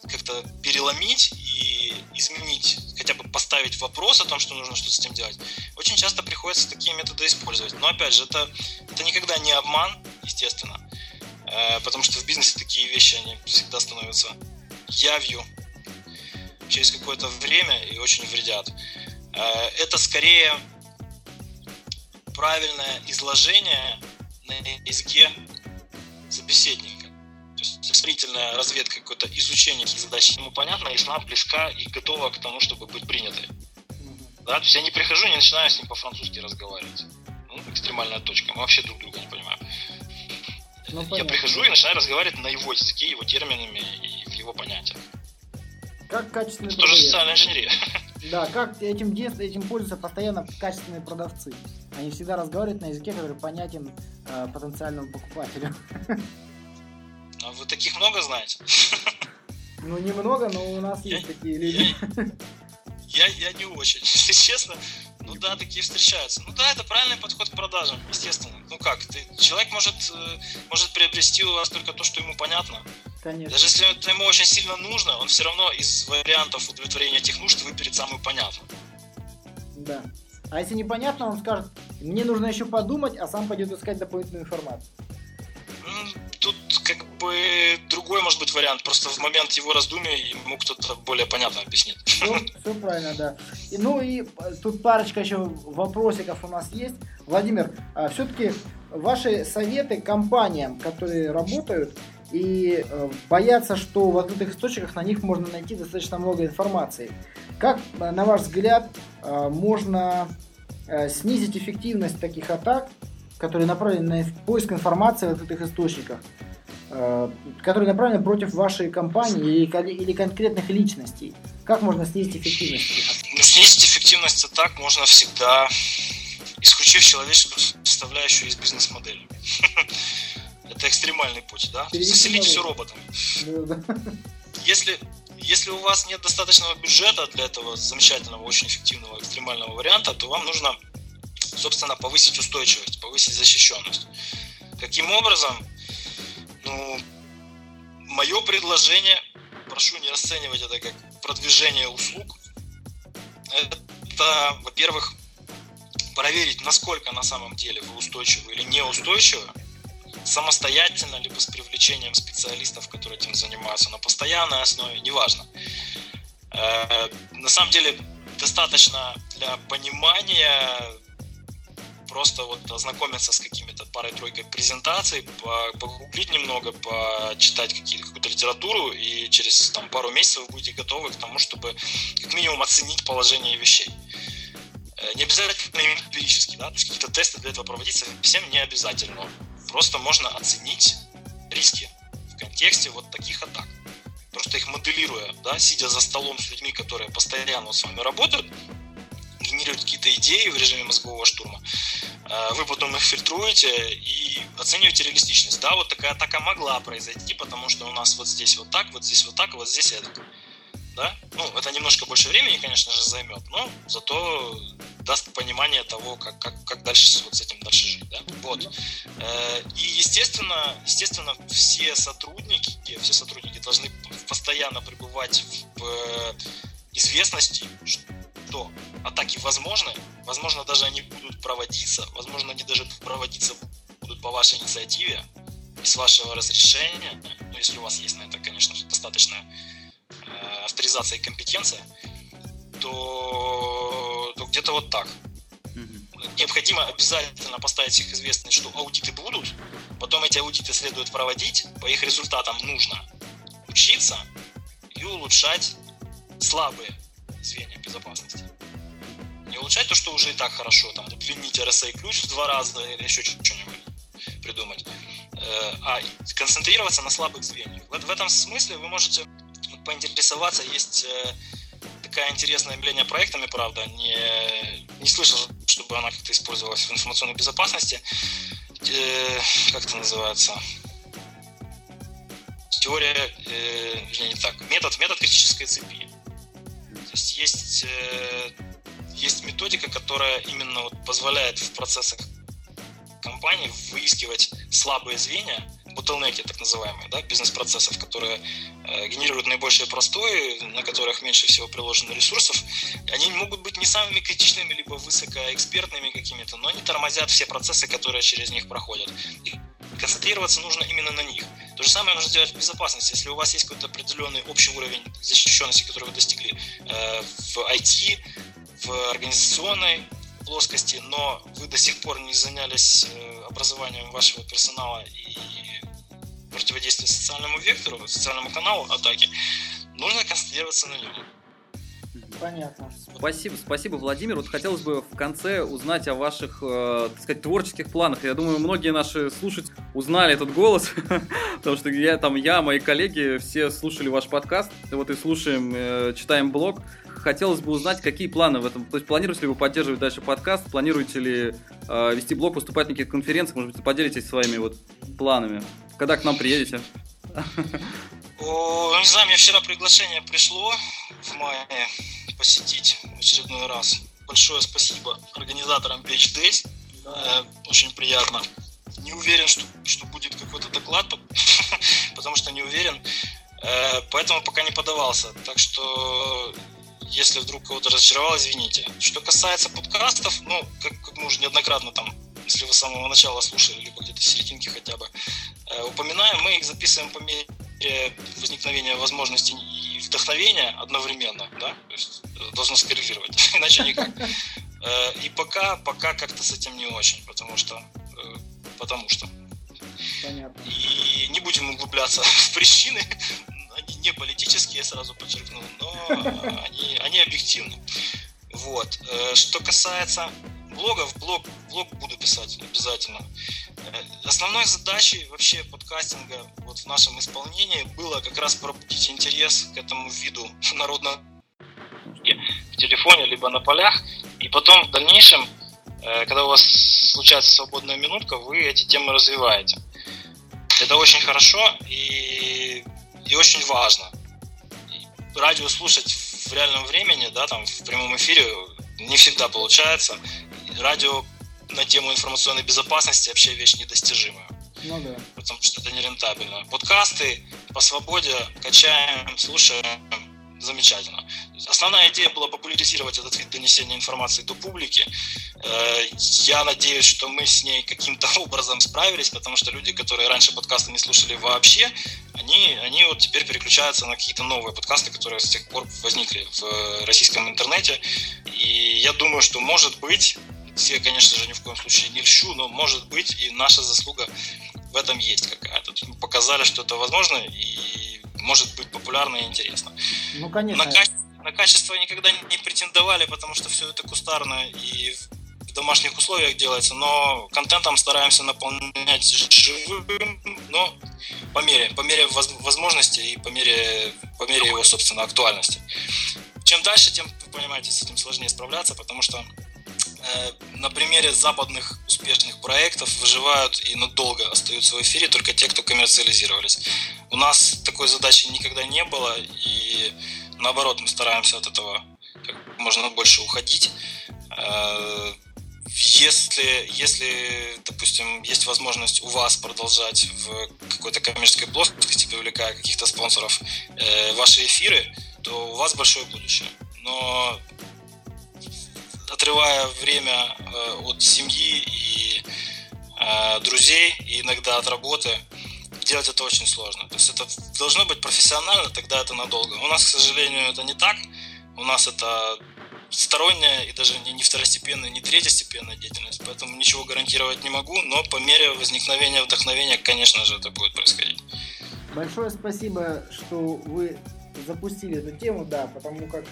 как-то переломить и изменить, хотя бы поставить вопрос о том, что нужно что-то с этим делать, очень часто приходится такие методы использовать. Но опять же, это, это никогда не обман, естественно, э, потому что в бизнесе такие вещи, они всегда становятся явью через какое-то время и очень вредят. Э, это скорее правильное изложение на языке собеседника. То есть предварительная разведка, какое-то изучение задачи ему понятно, ясна, близка и готова к тому, чтобы быть принятой. Да, то есть я не прихожу, не начинаю с ним по-французски разговаривать. Ну, экстремальная точка. Мы вообще друг друга не понимаем. Ну, я прихожу и начинаю разговаривать на его языке, его терминами и в его понятиях. Как качественный Это тоже социальная инженерия. (laughs) Да, как этим, этим пользуются постоянно качественные продавцы. Они всегда разговаривают на языке, который понятен э, потенциальному покупателю. А вы таких много знаете? Ну, немного, но у нас я, есть такие люди. Я, я, я не очень, (laughs) если честно. Ну да, такие встречаются. Ну да, это правильный подход к продажам, естественно. Ну как, ты, человек может, э, может приобрести у вас только то, что ему понятно. Конечно. Даже если это ему очень сильно нужно, он все равно из вариантов удовлетворения этих нужд выберет самую понятную. Да. А если непонятно, он скажет, мне нужно еще подумать, а сам пойдет искать дополнительную информацию. Бы другой может быть вариант. Просто в момент его раздумий ему кто-то более понятно объяснит. Все, все правильно, да. И, ну и э, тут парочка еще вопросиков у нас есть. Владимир, а все-таки ваши советы компаниям, которые работают, и э, боятся, что в открытых источниках на них можно найти достаточно много информации. Как, э, на ваш взгляд, можно снизить эффективность таких атак, которые направлены на поиск информации в открытых источниках, которые направлены против вашей компании или, или конкретных личностей? Как можно снизить эффективность? Снизить эффективность атак можно всегда, исключив человеческую составляющую из бизнес-модели. (laughs) Это экстремальный путь, да? Заселить все роботами. Если, если у вас нет достаточного бюджета для этого замечательного, очень эффективного экстремального варианта, то вам нужно, собственно, повысить устойчивость, повысить защищенность. Каким образом? Ну, мое предложение, прошу не расценивать это как продвижение услуг, это, во-первых, проверить, насколько на самом деле вы устойчивы или неустойчивы, самостоятельно, либо с привлечением специалистов, которые этим занимаются на постоянной основе, неважно. Э, на самом деле достаточно для понимания просто вот ознакомиться с какими-то парой-тройкой презентаций, погуглить немного, почитать какую-то литературу, и через там, пару месяцев вы будете готовы к тому, чтобы как минимум оценить положение вещей. Э, не обязательно эмпирически, да, то есть какие-то тесты для этого проводить совсем не обязательно. Просто можно оценить риски в контексте вот таких атак. Просто их моделируя, да, сидя за столом с людьми, которые постоянно с вами работают, генерируют какие-то идеи в режиме мозгового штурма, э, вы потом их фильтруете и оцениваете реалистичность. Да, вот такая атака могла произойти, потому что у нас вот здесь вот так, вот здесь вот так, вот здесь это. Да? Ну, это немножко больше времени, конечно же, займет, но зато даст понимание того, как, как, как дальше вот с этим дальше жить. Да? Вот. Э, и, естественно, естественно, все сотрудники, все сотрудники должны постоянно пребывать в известности, что атаки возможны, возможно, даже они будут проводиться, возможно, они даже проводиться будут по вашей инициативе с вашего разрешения, ну, если у вас есть на это, конечно, достаточная э, авторизация и компетенция, то, то где-то вот так. Mm-hmm. Необходимо обязательно поставить всех известность, что аудиты будут, потом эти аудиты следует проводить, по их результатам нужно учиться и улучшать слабые звенья безопасности. Не улучшать то, что уже и так хорошо, там, удлинить RSA ключ в два раза или еще что-нибудь придумать, э, а концентрироваться на слабых звеньях. В этом смысле вы можете поинтересоваться, есть э, такая интересное явление проектами, правда, не, не слышал, чтобы она как-то использовалась в информационной безопасности. Э, как это называется? теория, э, не так, метод, метод критической цепи. То есть есть, э, есть методика, которая именно вот позволяет в процессах компании выискивать слабые звенья, bottleneck, так называемые, да, бизнес-процессов, которые э, генерируют наибольший простой, на которых меньше всего приложено ресурсов. Они могут быть не самыми критичными, либо высокоэкспертными какими-то, но они тормозят все процессы, которые через них проходят. И концентрироваться нужно именно на них. То же самое нужно сделать в безопасности. Если у вас есть какой-то определенный общий уровень защищенности, который вы достигли э, в IT, в организационной плоскости, но вы до сих пор не занялись э, образованием вашего персонала и противодействием социальному вектору, социальному каналу атаки, нужно концентрироваться на нем. Понятно. Спасибо, спасибо, Владимир. Вот хотелось бы в конце узнать о ваших, э, так сказать, творческих планах. Я думаю, многие наши слушатели узнали этот голос, (laughs) потому что я, там, я, мои коллеги, все слушали ваш подкаст, вот и слушаем, э, читаем блог. Хотелось бы узнать, какие планы в этом. То есть планируете ли вы поддерживать дальше подкаст, планируете ли э, вести блог, выступать на каких-то конференциях, может быть, поделитесь своими вот планами. Когда к нам приедете? О, не знаю, мне вчера приглашение пришло в мае посетить в очередной раз. Большое спасибо организаторам Beach Days. Э, очень приятно. Не уверен, что, что будет какой-то доклад, (laughs) потому что не уверен. Э, поэтому пока не подавался. Так что если вдруг кого-то разочаровал, извините. Что касается подкастов, ну, как, мы уже неоднократно там, если вы с самого начала слушали, либо где-то серединки хотя бы, э, упоминаем, мы их записываем по мере возникновения возможностей и вдохновения одновременно, да, то есть э, должно скорректировать, (laughs) иначе никак. Э, и пока, пока как-то с этим не очень, потому что, э, потому что. Понятно. И не будем углубляться (laughs) в причины, они не политические, я сразу подчеркну, но (laughs) они, они объективны. Вот. Что касается блогов, блог, блог буду писать обязательно. Основной задачей вообще подкастинга вот в нашем исполнении было как раз пробудить интерес к этому виду (laughs) народного в телефоне, либо на полях. И потом в дальнейшем, э, когда у вас случается свободная минутка, вы эти темы развиваете. Это очень хорошо и, и очень важно. Радио слушать в реальном времени, да, там в прямом эфире не всегда получается. Радио на тему информационной безопасности вообще вещь недостижимая. Ну да. Потому что это нерентабельно. Подкасты по свободе качаем, слушаем, замечательно. Основная идея была популяризировать этот вид донесения информации до публики. Э, я надеюсь, что мы с ней каким-то (laughs) образом справились, потому что люди, которые раньше подкасты не слушали вообще, они, они вот теперь переключаются на какие-то новые подкасты, которые с тех пор возникли в российском интернете. И я думаю, что, может быть, все, конечно же, ни в коем случае не льщу, но может быть и наша заслуга в этом есть какая-то. Мы показали, что это возможно и может быть популярно и интересно. Ну, конечно. На, качество, на качество никогда не претендовали, потому что все это кустарно и в домашних условиях делается, но контентом стараемся наполнять живым, но по мере, по мере возможности и по мере, по мере его, собственно, актуальности. Чем дальше, тем, вы понимаете, с этим сложнее справляться, потому что на примере западных успешных проектов выживают и надолго остаются в эфире только те, кто коммерциализировались. У нас такой задачи никогда не было, и наоборот, мы стараемся от этого как можно больше уходить. Э, если, если, допустим, есть возможность у вас продолжать в какой-то коммерческой плоскости, привлекая каких-то спонсоров, э, ваши эфиры, то у вас большое будущее. Но отрывая время э, от семьи и э, друзей, и иногда от работы, делать это очень сложно. То есть это должно быть профессионально, тогда это надолго. У нас, к сожалению, это не так. У нас это сторонняя и даже не второстепенная, не третьестепенная деятельность, поэтому ничего гарантировать не могу, но по мере возникновения вдохновения, конечно же, это будет происходить. Большое спасибо, что вы запустили эту тему, да, потому как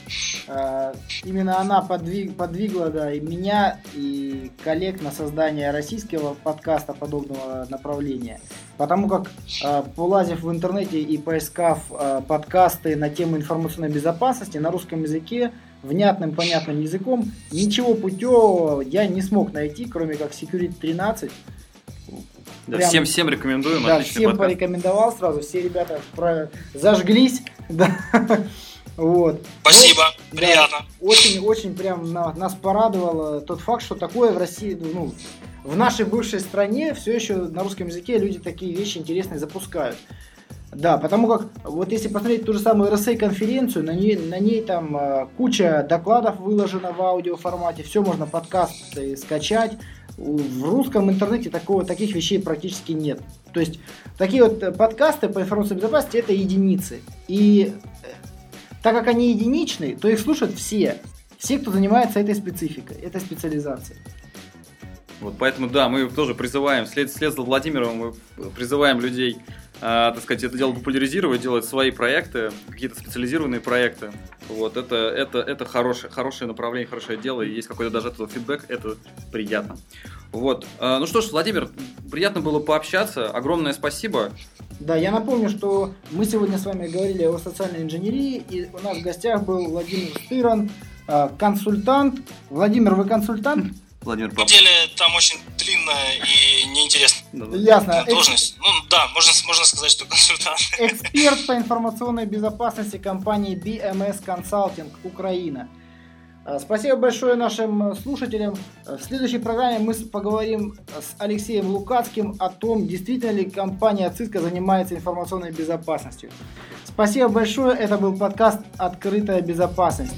э, именно она подвиг, подвигла, да, и меня, и коллег на создание российского подкаста подобного направления. Потому как, э, полазив в интернете и поискав э, подкасты на тему информационной безопасности на русском языке, внятным, понятным языком, ничего путевого я не смог найти, кроме как Security 13, Да, Прям- всем, всем рекомендуем. Да, всем подкаст. порекомендовал сразу, все ребята про- зажглись. (laughs) Да. Вот. Спасибо, Ну, приятно. Да, очень, очень прям на- нас порадовал э, тот факт, что такое в России, ну, в нашей бывшей стране все еще на русском языке люди такие вещи интересные запускают. Да, потому как вот если посмотреть ту же самую RSA-конференцию, на ней, на ней там э, куча докладов выложена в аудиоформате, все можно подкасты скачать. В русском интернете такого, таких вещей практически нет. То есть такие вот подкасты по информационной безопасности это единицы. И э, так как они единичные, то их слушают все. Все, кто занимается этой спецификой, этой специализацией. Вот, поэтому, да, мы тоже призываем, вслед, вслед за Владимиром, мы призываем людей, а, так сказать, это дело популяризировать, делать свои проекты, какие-то специализированные проекты. Вот, это, это, это хорошее, хорошее направление, хорошее дело, и есть какой-то даже от этого фидбэк, это приятно. Вот, а, ну что ж, Владимир, приятно было пообщаться, огромное спасибо. Да, я напомню, что мы сегодня с вами говорили о социальной инженерии, и у нас в гостях был Владимир Стыран, э, консультант. Владимир, вы консультант? Владимир, На пап- самом деле там очень длинная и неинтересная. Ясно. Экс- должность. Ну да, можно, можно сказать, что консультант. Эксперт по информационной безопасности компании BMS Consulting Украина. Э, Спасибо большое нашим э, слушателям. Э, В следующей программе мы поговорим с Алексеем Лукацким о том, действительно ли компания Циска занимается информационной безопасностью. Спасибо большое. Это был подкаст «Открытая безопасность».